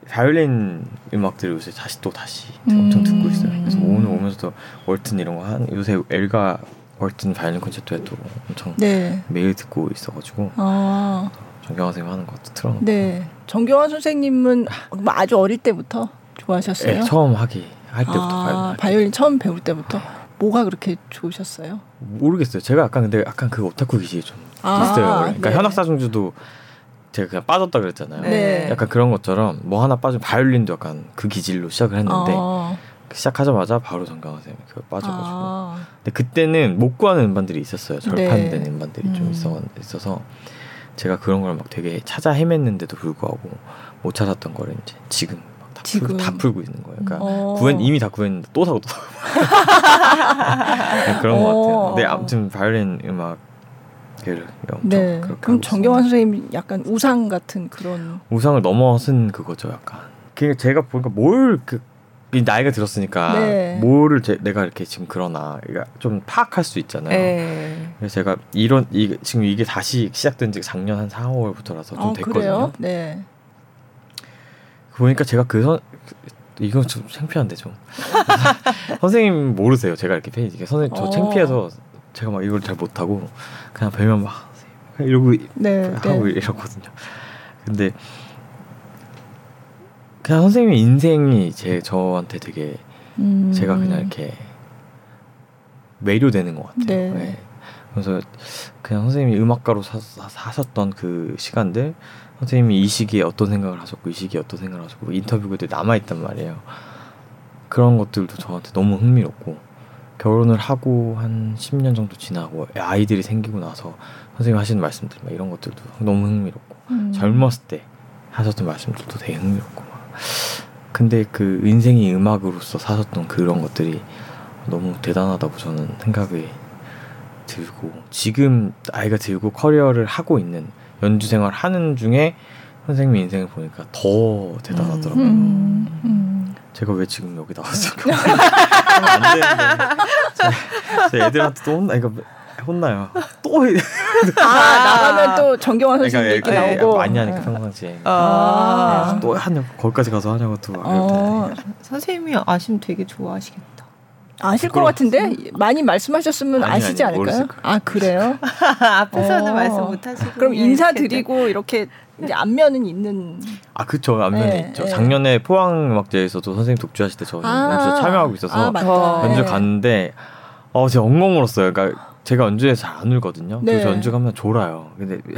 [SPEAKER 3] 바이올린 음악들을 요새 다시 또 다시 엄청 듣고 있어요. 그래서 음. 오늘 오면서도 월튼 이런 거 한 요새 엘가 월튼 바이올린 콘서트에도 엄청 네. 매일 듣고 있어가지고 아. 정경화 선생님 하는 것도 틀어놓고.
[SPEAKER 2] 네, 정경화 선생님은 아주 어릴 때부터 좋아하셨어요?
[SPEAKER 3] 네, 처음 하기 할 때부터 아,
[SPEAKER 2] 바이올린, 처음 배울 때부터 뭐가 그렇게 좋으셨어요?
[SPEAKER 3] 모르겠어요. 제가 약간 근데 약간 그 오타쿠 기질이 좀 아, 있어요. 그러니까 네. 현악사중주도 제가 그냥 빠졌다 그랬잖아요. 네. 약간 그런 것처럼 뭐 하나 빠지면 바이올린도 약간 그 기질로 시작을 했는데 아. 시작하자마자 바로 그 빠져가지고. 아. 근데 그때는 못 구하는 음반들이 있었어요. 절판된 네. 음반들이 음. 좀 있어 있어서 제가 그런 걸 막 되게 찾아 헤맸는데도 불구하고 못 찾았던 거를 이제 지금 지금 풀고, 다 풀고 있는 거예요. 그러니까 어. 구했 이미 다 구했는데 또 사고 또 사고 (laughs) 네, 그런 어. 것 같아요. 네, 아무튼 바이올린 음악
[SPEAKER 2] 네. 그럼 정경환 선생님 약간 우상 같은 그런
[SPEAKER 3] 우상을 넘어선 그거죠, 약간. 그 제가 보니까 뭘 그 나이가 들었으니까 네. 뭐를 제, 내가 이렇게 지금 그러나 좀 파악할 수 있잖아요. 네. 그래서 제가 이런 이 지금 이게 다시 시작된 지 작년 한 4, 5월부터라서 좀 어, 됐거든요. 그래요? 네. 보니까 제가 그 선, 이건 좀 창피한데 좀 (laughs) 선생님 모르세요 제가 이렇게 팬이 선생님 저 어. 창피해서 제가 막 이걸 잘 못하고 그냥 뵈면 막 이러고 네, 하고 네. 이러거든요 근데 그냥 선생님의 인생이 제 저한테 되게 음. 제가 그냥 이렇게 매료되는 것 같아요 네. 네. 그래서 그냥 선생님이 음악가로 사, 사셨던 그 시간들 선생님이 이 시기에 어떤 생각을 하셨고 이 시기에 어떤 생각을 하셨고 인터뷰들이 남아 있단 말이에요. 그런 것들도 저한테 너무 흥미롭고 결혼을 하고 한 10년 정도 지나고 아이들이 생기고 나서 선생님 하시는 말씀들 막 이런 것들도 너무 흥미롭고 음. 젊었을 때 하셨던 말씀들도 되게 흥미롭고 막. 근데 그 인생이 음악으로서 사셨던 그런 것들이 너무 대단하다고 저는 생각이 들고 지금 아이가 들고 커리어를 하고 있는 연주 생활 하는 중에 선생님 인생을 보니까 더 대단하더라고요. 음, 음, 음. 제가 왜 지금 여기 나왔을까? (laughs) 안 되는데. 제, 제 애들한테 또 혼나, 이거 혼나요. 또.
[SPEAKER 2] 아, 나가면 또 정경환 선생님 그러니까, 얘기 나오고.
[SPEAKER 3] 많이 하니까 평상시에. 아. 네, 또 하냐고, 거기까지 가서 하냐고 또. 어.
[SPEAKER 1] 선생님이 아시면 되게 좋아하시겠다.
[SPEAKER 2] 아실 것 같은데 많이 말씀하셨으면 아니, 아시지 아니, 않을까요? 아 그래요? (laughs)
[SPEAKER 1] 앞에서는 어. 말씀 못 하시고
[SPEAKER 2] 그럼 인사드리고 이렇게 이제 안면은 있는.
[SPEAKER 3] 아 그쵸 안면이 네, 있죠. 네. 작년에 포항음악제에서도 선생님 독주하실 때저 아~ 참여하고 있어서 아, 연주 갔는데 어 제가 엉엉 울었어요. 그러니까 제가 연주에서 잘안 울거든요. 네. 그래서 연주 가면 졸아요. 근데 (laughs)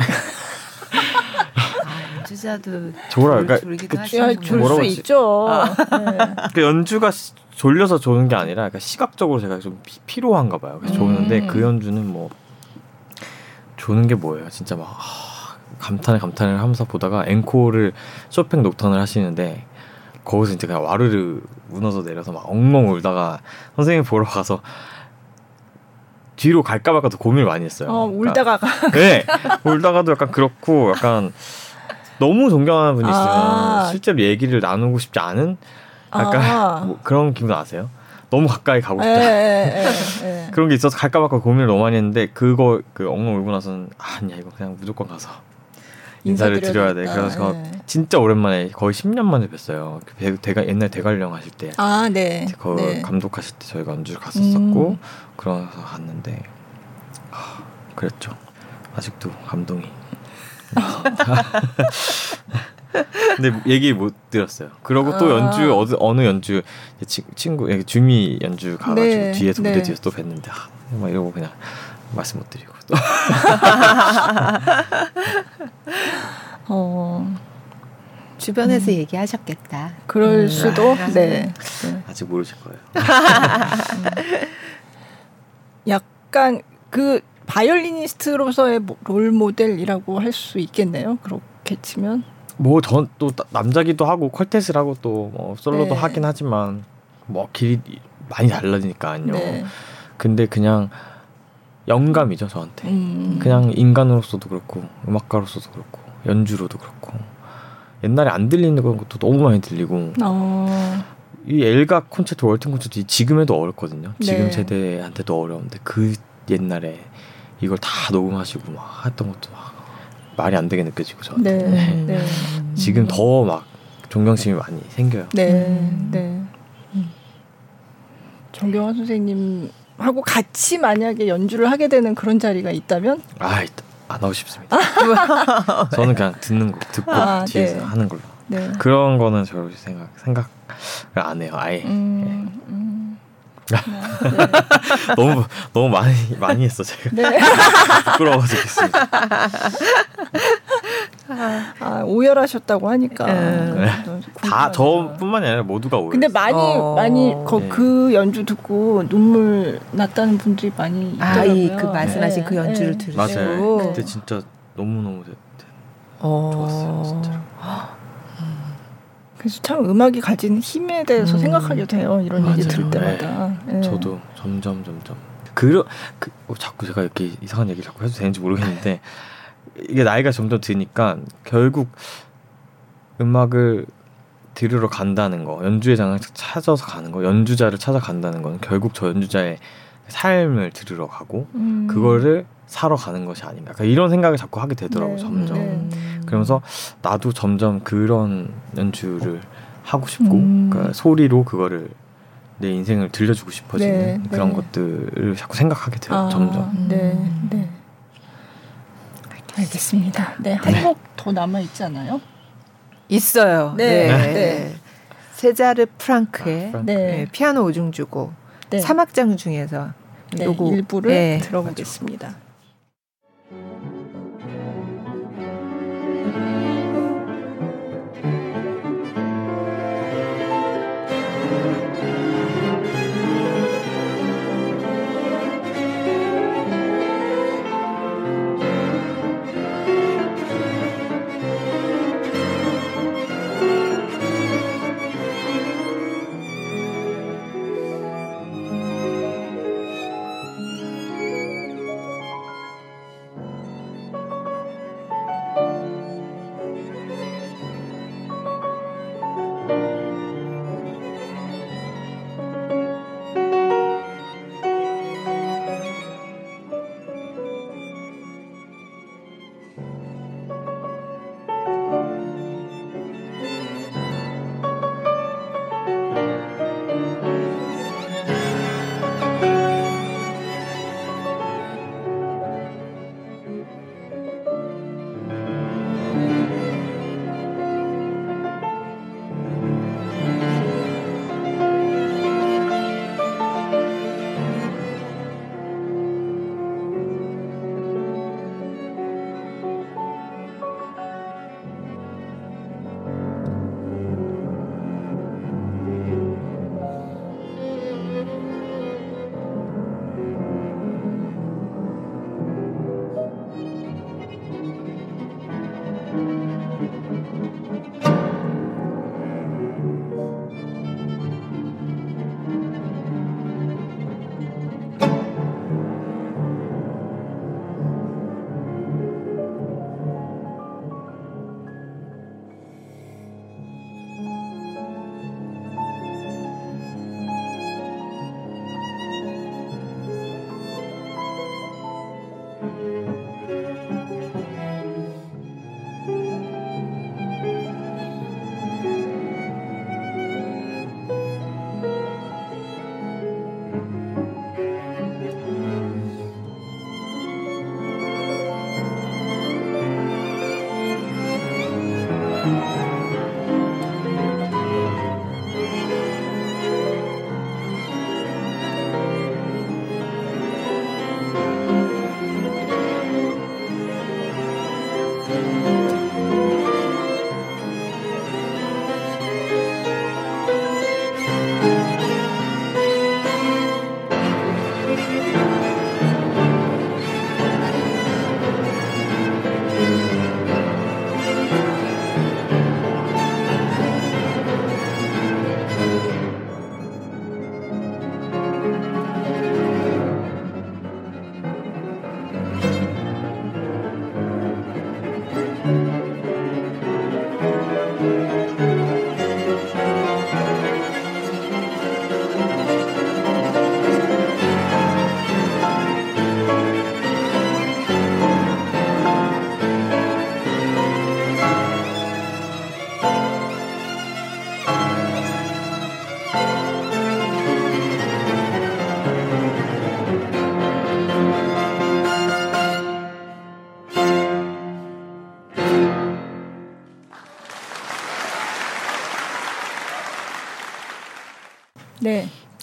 [SPEAKER 1] 아, 연주자도
[SPEAKER 3] 졸아요. 그러니까
[SPEAKER 2] 그, 졸수 있죠. 아. 네.
[SPEAKER 3] 그 연주가 졸려서 조는 게 아니라 그러니까 시각적으로 제가 좀 피, 로한가 봐요. 그래서 음. 조는데 그 연주는 뭐 조는 게 뭐예요? 진짜 막 아, 감탄을 감탄을 하면서 보다가 앵콜을 쇼팽 녹턴을 하시는데 거기서 이제 그냥 와르르 무너져 내려서 막 엉엉 울다가 선생님 보러 가서 뒤로 갈까 말까도 고민을 많이 했어요.
[SPEAKER 2] 어, 울다가
[SPEAKER 3] 그러니까, (laughs) 네, 울다가도 약간 그렇고 약간 너무 존경하는 분이 있으면 아~ 실제로 얘기를 나누고 싶지 않은 약간 아. (laughs) 뭐 그런 기분 아세요? 너무 가까이 가고 싶다. 에, 에, 에, 그런 게 있어서 갈까 말까 고민을 너무 많이 했는데 그거 그 엉엉 울고 나서는 아, 아니야 이거 그냥 무조건 가서 인사를 드려야 돼. 그래서 진짜 오랜만에 거의 10년 만에 뵀어요. 그 대가 옛날 대관령 하실 때.
[SPEAKER 2] 아, 네.
[SPEAKER 3] 거 네. 감독하실 때 저희가 연주를 갔었었고 음. 그러서 갔는데 아, 그랬죠. 아직도 감동이. (laughs) 근데 얘기 못 들었어요. 그러고 또 아. 연주 어느 어느 연주 친구 주미 연주 가가지고 네, 뒤에서 무대 네. 뒤에서 또 뵀는데 아, 막 이러고 그냥 말씀 못 드리고 또. (laughs)
[SPEAKER 1] 어. 주변에서 음. 얘기하셨겠다.
[SPEAKER 2] 그럴 음. 수도. 네.
[SPEAKER 3] 네. 아직 모르실 거예요.
[SPEAKER 2] 약간 그 바이올리니스트로서의 롤 모델이라고 할 수 있겠네요. 그렇게 치면.
[SPEAKER 3] 뭐전또 남자기도 하고 퀄텟을 하고 또 뭐 솔로도 네. 하긴 하지만 뭐 길이 많이 달라지니까요. 네. 근데 그냥 영감이죠 저한테. 음. 그냥 인간으로서도 그렇고 음악가로서도 그렇고 연주로도 그렇고 옛날에 안 들리는 것도 너무 많이 들리고. 어. 이 엘가 콘체트 월튼 콘체트 지금에도 어렵거든요. 지금 네. 세대한테도 어려운데 그 옛날에 이걸 다 녹음하시고 막 했던 것도 막 말이 안 되게 느껴지고 저한테 네, 네. 네. 지금 더 막 존경심이 많이 생겨요.
[SPEAKER 2] 네, 음. 네. 음. 정경환 선생님 하고 같이 만약에 연주를 하게 되는 그런 자리가 있다면?
[SPEAKER 3] 아, 안 하고 싶습니다. (laughs) 저는 그냥 듣는 거 듣고 아, 뒤에서 네. 하는 걸로. 네. 그런 거는 저 생각 생각을 안 해요. 아예. 음, 예. 음. 네. (laughs) 너무 너무 많이 많이 했어 제가. 네. (laughs) 부끄러워 죽겠습니다.
[SPEAKER 2] 아, 오열하셨다고 하니까 음. 네.
[SPEAKER 3] 다 저뿐만이 아니라 모두가 오열.
[SPEAKER 2] 근데 많이 어. 많이 그, 네. 그 연주 듣고 눈물 났다는 분들이 많이 있더라고요.
[SPEAKER 1] 아, 그 말씀하신 네. 그 연주를 네. 들으시고.
[SPEAKER 3] 맞아요. 그때 진짜 너무 너무 어. 좋았어요, 진짜로.
[SPEAKER 2] 그래서 참 음악이 가진 힘에 대해서 음. 생각하게 돼요. 이런 맞아요. 얘기 들을 때마다.
[SPEAKER 3] 네. 네. 저도 점점 점점 그, 그 어, 자꾸 제가 이렇게 이상한 얘기 자꾸 해도 되는지 모르겠는데 (laughs) 이게 나이가 점점 드니까 결국 음악을 들으러 간다는 거, 연주회 장을 찾아서 가는 거, 연주자를 찾아간다는 건 결국 저 연주자의 삶을 들으러 가고 음. 그거를 사러 가는 것이 아닌가. 그러니까 이런 생각을 자꾸 하게 되더라고 네. 점점. 네. 그러면서 나도 점점 그런 연주를 하고 싶고 음. 그러니까 소리로 그거를 내 인생을 들려주고 싶어지는 네. 그런 네. 것들을 자꾸 생각하게 돼요. 아, 점점.
[SPEAKER 2] 네. 네. 알겠습니다. 네, 한곡 더 남아 있지 않아요?
[SPEAKER 1] 있어요. 네. 네. 네. 세자르 프랑크의 아, 프랑크. 네. 피아노 오중주고 사막장 중에서
[SPEAKER 2] 요거 일부를 들어보겠습니다.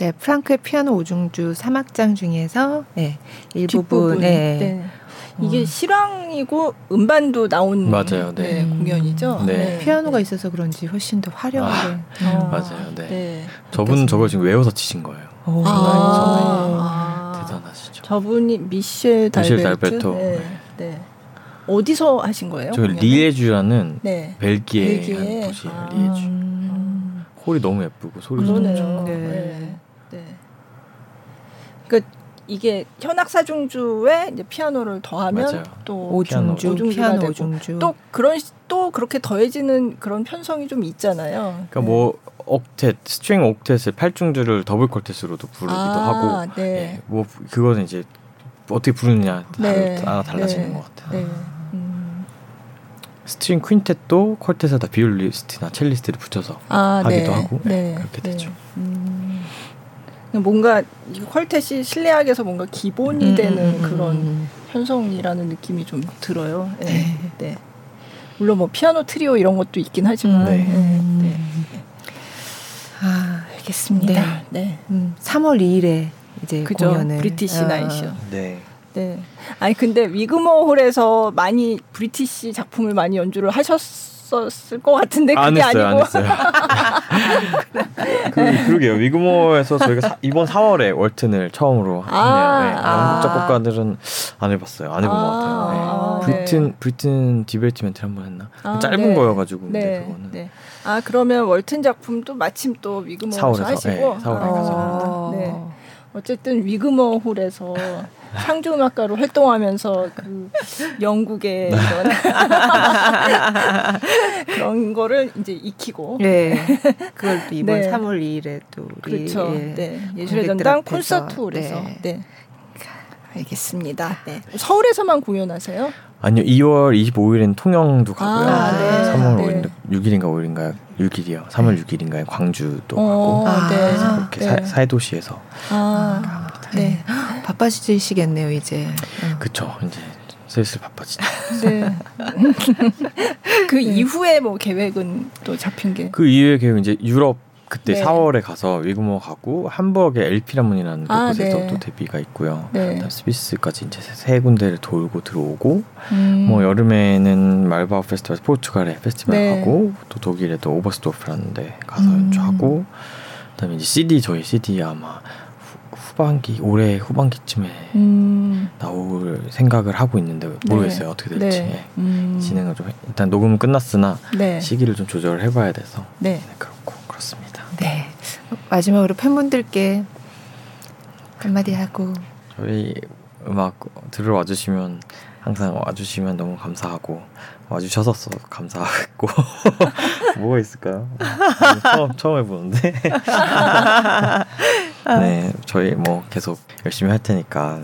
[SPEAKER 1] 네, 프랑크의 피아노 오중주 3악장 중에서 네, 일부분 네. 네.
[SPEAKER 2] 이게 어. 실황이고 음반도 나온
[SPEAKER 3] 맞아요. 네.
[SPEAKER 2] 네, 공연이죠.
[SPEAKER 1] 네. 네. 피아노가 있어서 그런지 훨씬 더 화려하게.
[SPEAKER 3] 아, 어. 맞아요. 네. 네. 저분 저걸 지금 외워서 치신 거예요. 오, 아, 정말 대단하시죠.
[SPEAKER 2] 저분이 미셸 달베르트. 달베르토. 네. 네. 어디서 하신 거예요?
[SPEAKER 3] 저 리에주라는 네. 벨기에 벨기에 도시예요. 아. 리에주. 음. 홀이 너무 예쁘고 소리도 좋고. 네. 네. 네.
[SPEAKER 2] 그 이게 현악사중주에 이제 피아노를 더하면 맞아요. 또
[SPEAKER 1] 오중주, 피아노 오중주
[SPEAKER 2] 또 그런 또 그렇게 더해지는 그런 편성이 좀 있잖아요.
[SPEAKER 3] 그러니까 네. 뭐 octet, string octet을 팔중주를 double quartet으로도 부르기도 아, 하고, 네. 네. 뭐 그거는 이제 어떻게 부르느냐 네. 따라 달라지는 네. 것 같아요. 네. 음. string quintet도 quartet에다 비올리스트나 첼리스트를 붙여서 아, 하기도 하고 그렇게 되죠. 음.
[SPEAKER 2] 뭔가 quartet이 실내악에서 뭔가 기본이 음, 되는 음, 음, 그런 음. 편성이라는 느낌이 좀 들어요. 네. 네. 네. 물론 뭐 피아노 트리오 이런 것도 있긴 하지만. 네. 네. 네.
[SPEAKER 1] 아 알겠습니다. 네. 네. 3월 2일에 이제 그죠? 공연을
[SPEAKER 2] British 아. 나이쇼. 네. 네. 아니 근데 위그모 홀에서 많이 British 작품을 많이 연주를 하셨. 했었을 것 같은데 그게 안 했어요, 아니고. 안 했어요. (laughs)
[SPEAKER 3] 그, 그러게요. 위그모에서 저희가 사, 이번 4월에 월튼을 처음으로 아, 했네요. 네. 아. 작곡가들은 안 해봤어요. 안 해본 아, 것 같아요. 네. 아, 브리튼 네. 브리튼 디베르티멘토 한번 했나? 아, 짧은 네. 거여가지고 네. 그거는. 네.
[SPEAKER 2] 아 그러면 월튼 작품도 마침 또 위그모에서 하시고. 네,
[SPEAKER 3] 4월에 가서. 네.
[SPEAKER 2] 어쨌든 위그모 홀에서 상주 음악가로 활동하면서 그 영국의 네. 이런 (laughs) 그런 거를 이제 익히고
[SPEAKER 1] 네 그걸 또 이번 네. 3월 2일에 또
[SPEAKER 2] 우리 그렇죠. 예, 네. 예술의 전당 콘서트홀에서 네. 네. 알겠습니다. 네. 서울에서만 공연하세요?
[SPEAKER 3] 아니요, 2월 25일엔 통영도 가고요. 아, 네. 3월 네. 5일, 6일인가 5일인가요? 6일이요. 3월 6일인가요? 광주도 어, 가고. 아, 네. 그렇게 네. 사, 사회도시에서. 아,
[SPEAKER 1] 네. 바빠지시겠네요, 이제.
[SPEAKER 3] 어. 그쵸. 이제 슬슬 바빠지죠. 네.
[SPEAKER 2] 그 네. 이후에 뭐 계획은 또 잡힌 게?
[SPEAKER 3] 그 이후에 계획 이제 유럽 그때 네. 4월에 가서 위그모 가고 함버그의 엘피라문이라는 아, 곳에서 네. 또 데뷔가 있고요. 네. 스위스까지 이제 세 군데를 돌고 들어오고 음. 뭐 여름에는 말바우 페스티벌 포르투갈에 페스티벌 네. 가고 또 독일에 도 오버스토프라는 데 가서 음. 연주하고 그다음에 이제 CD 저희 CD 아마 후반기 올해 후반기쯤에 음. 나올 생각을 하고 있는데 모르겠어요 네. 어떻게 될지 네. 음. 진행을 좀 일단 녹음은 끝났으나 네. 시기를 좀 조절을 해봐야 돼서 네. 네 그렇고 그렇습니다.
[SPEAKER 1] 네 마지막으로 팬분들께 한마디 하고
[SPEAKER 3] 저희 음악 들으러 와주시면 항상 와주시면 너무 감사하고 와주셔서 감사하고 (laughs) 뭐가 있을까요? 처음 처음 해보는데 (laughs) 네 저희 뭐 계속 열심히 할 테니까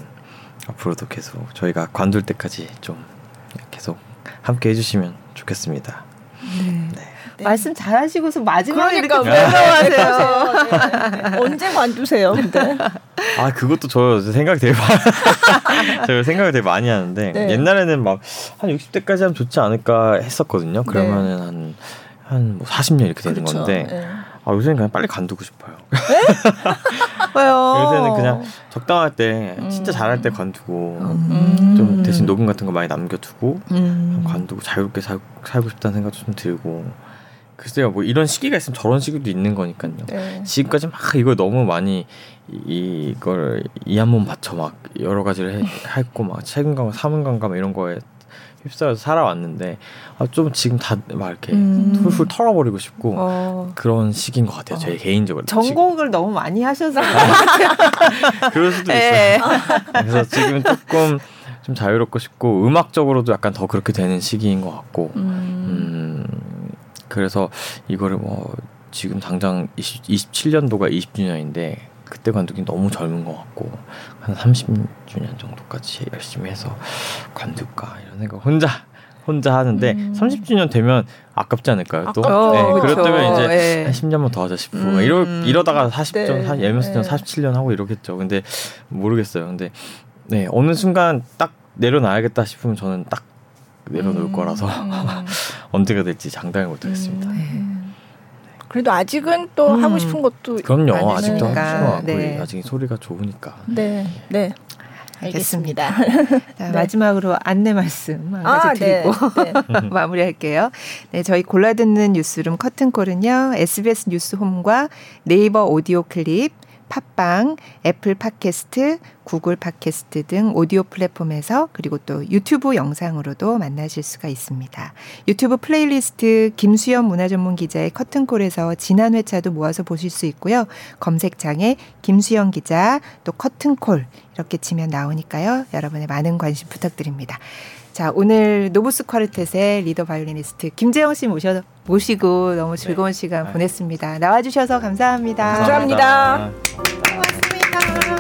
[SPEAKER 3] 앞으로도 계속 저희가 관둘 때까지 좀 계속 함께 해주시면 좋겠습니다.
[SPEAKER 1] 네. 네. 네. 말씀 잘하시고서 마지막에 그러니까 왜나하세요
[SPEAKER 2] 네. 언제 관두세요, 근데?
[SPEAKER 3] 아 그것도 저 생각 되게 제가 (laughs) 생각을 되게 많이 하는데 네. 옛날에는 막 한 60대까지 하면 좋지 않을까 했었거든요. 그러면은 한 한뭐 40년 이렇게 되는 그렇죠. 건데 네. 아 요새는 그냥 빨리 관두고 싶어요. 네?
[SPEAKER 1] 왜요? (laughs)
[SPEAKER 3] 요새는 그냥 적당할 때 음. 진짜 잘할 때 관두고 음. 좀 대신 녹음 같은 거 많이 남겨두고 음. 관두고 자유롭게 살, 살고 싶다는 생각도 좀 들고 글쎄요, 뭐 이런 시기가 있으면 저런 시기도 있는 거니까요. 네. 지금까지 막 이걸 너무 많이 이, 이걸 이한몸 바쳐 막 여러 가지를 해, (laughs) 했고 막 책임감, 사문감감 이런 거에 휩싸여서 살아왔는데 아, 좀 지금 다 막 이렇게 음. 훌훌 털어버리고 싶고 어. 그런 시기인 것 같아요. 어. 제 개인적으로
[SPEAKER 1] 전곡을 지금. 너무 많이 하셔서 (laughs)
[SPEAKER 3] 그럴 수도 네. 있어요. 그래서 지금 조금 좀 자유롭고 싶고 음악적으로도 약간 더 그렇게 되는 시기인 것 같고. 음. 음 그래서 이거를 뭐 지금 당장 20, 27년도가 20주년인데 그때 관두기 너무 젊은 것 같고 한 30주년 정도까지 열심히 해서 관둘까 이런 생각 혼자 혼자 하는데 음. 30주년 되면 아깝지 않을까요? 또
[SPEAKER 1] 아깝죠. 네,
[SPEAKER 3] 그렇죠. 그렇다면 이제 네. 한 10년만 더 하자 싶고 음. 이러 이러다가 40년, 네. 예면수년 네. 47년 하고 이러겠죠. 근데 모르겠어요. 근데 네 어느 순간 딱 내려놔야겠다 싶으면 저는 딱 내려놓을 음. 거라서 음. 언제가 될지 장담을 못하겠습니다. 음. 네.
[SPEAKER 2] 그래도 아직은 또 음. 하고 싶은 것도
[SPEAKER 3] 그럼요. 아직도 하고 싶어. 네. 아직 소리가 좋으니까.
[SPEAKER 2] 네, 네. 알겠습니다. (laughs)
[SPEAKER 1] 자, 네. 마지막으로 안내 말씀 한 가지 아, 네. 드리고 네. (laughs) 마무리할게요. 네, 저희 골라 듣는 뉴스룸 커튼콜은요. SBS 뉴스홈과 네이버 오디오 클립 팟빵, 애플 팟캐스트, 구글 팟캐스트 등 오디오 플랫폼에서 그리고 또 유튜브 영상으로도 만나실 수가 있습니다. 유튜브 플레이리스트 김수현 문화전문 기자의 커튼콜에서 지난 회차도 모아서 보실 수 있고요. 검색창에 김수현 기자 또 커튼콜 이렇게 치면 나오니까요. 여러분의 많은 관심 부탁드립니다. 자, 오늘 노부스 콰르텟의 리더 바이올리니스트 김재영 씨 모셔 모시고 너무 즐거운 네. 시간 네. 보냈습니다. 나와 주셔서 감사합니다.
[SPEAKER 2] 감사합니다. 감사합니다.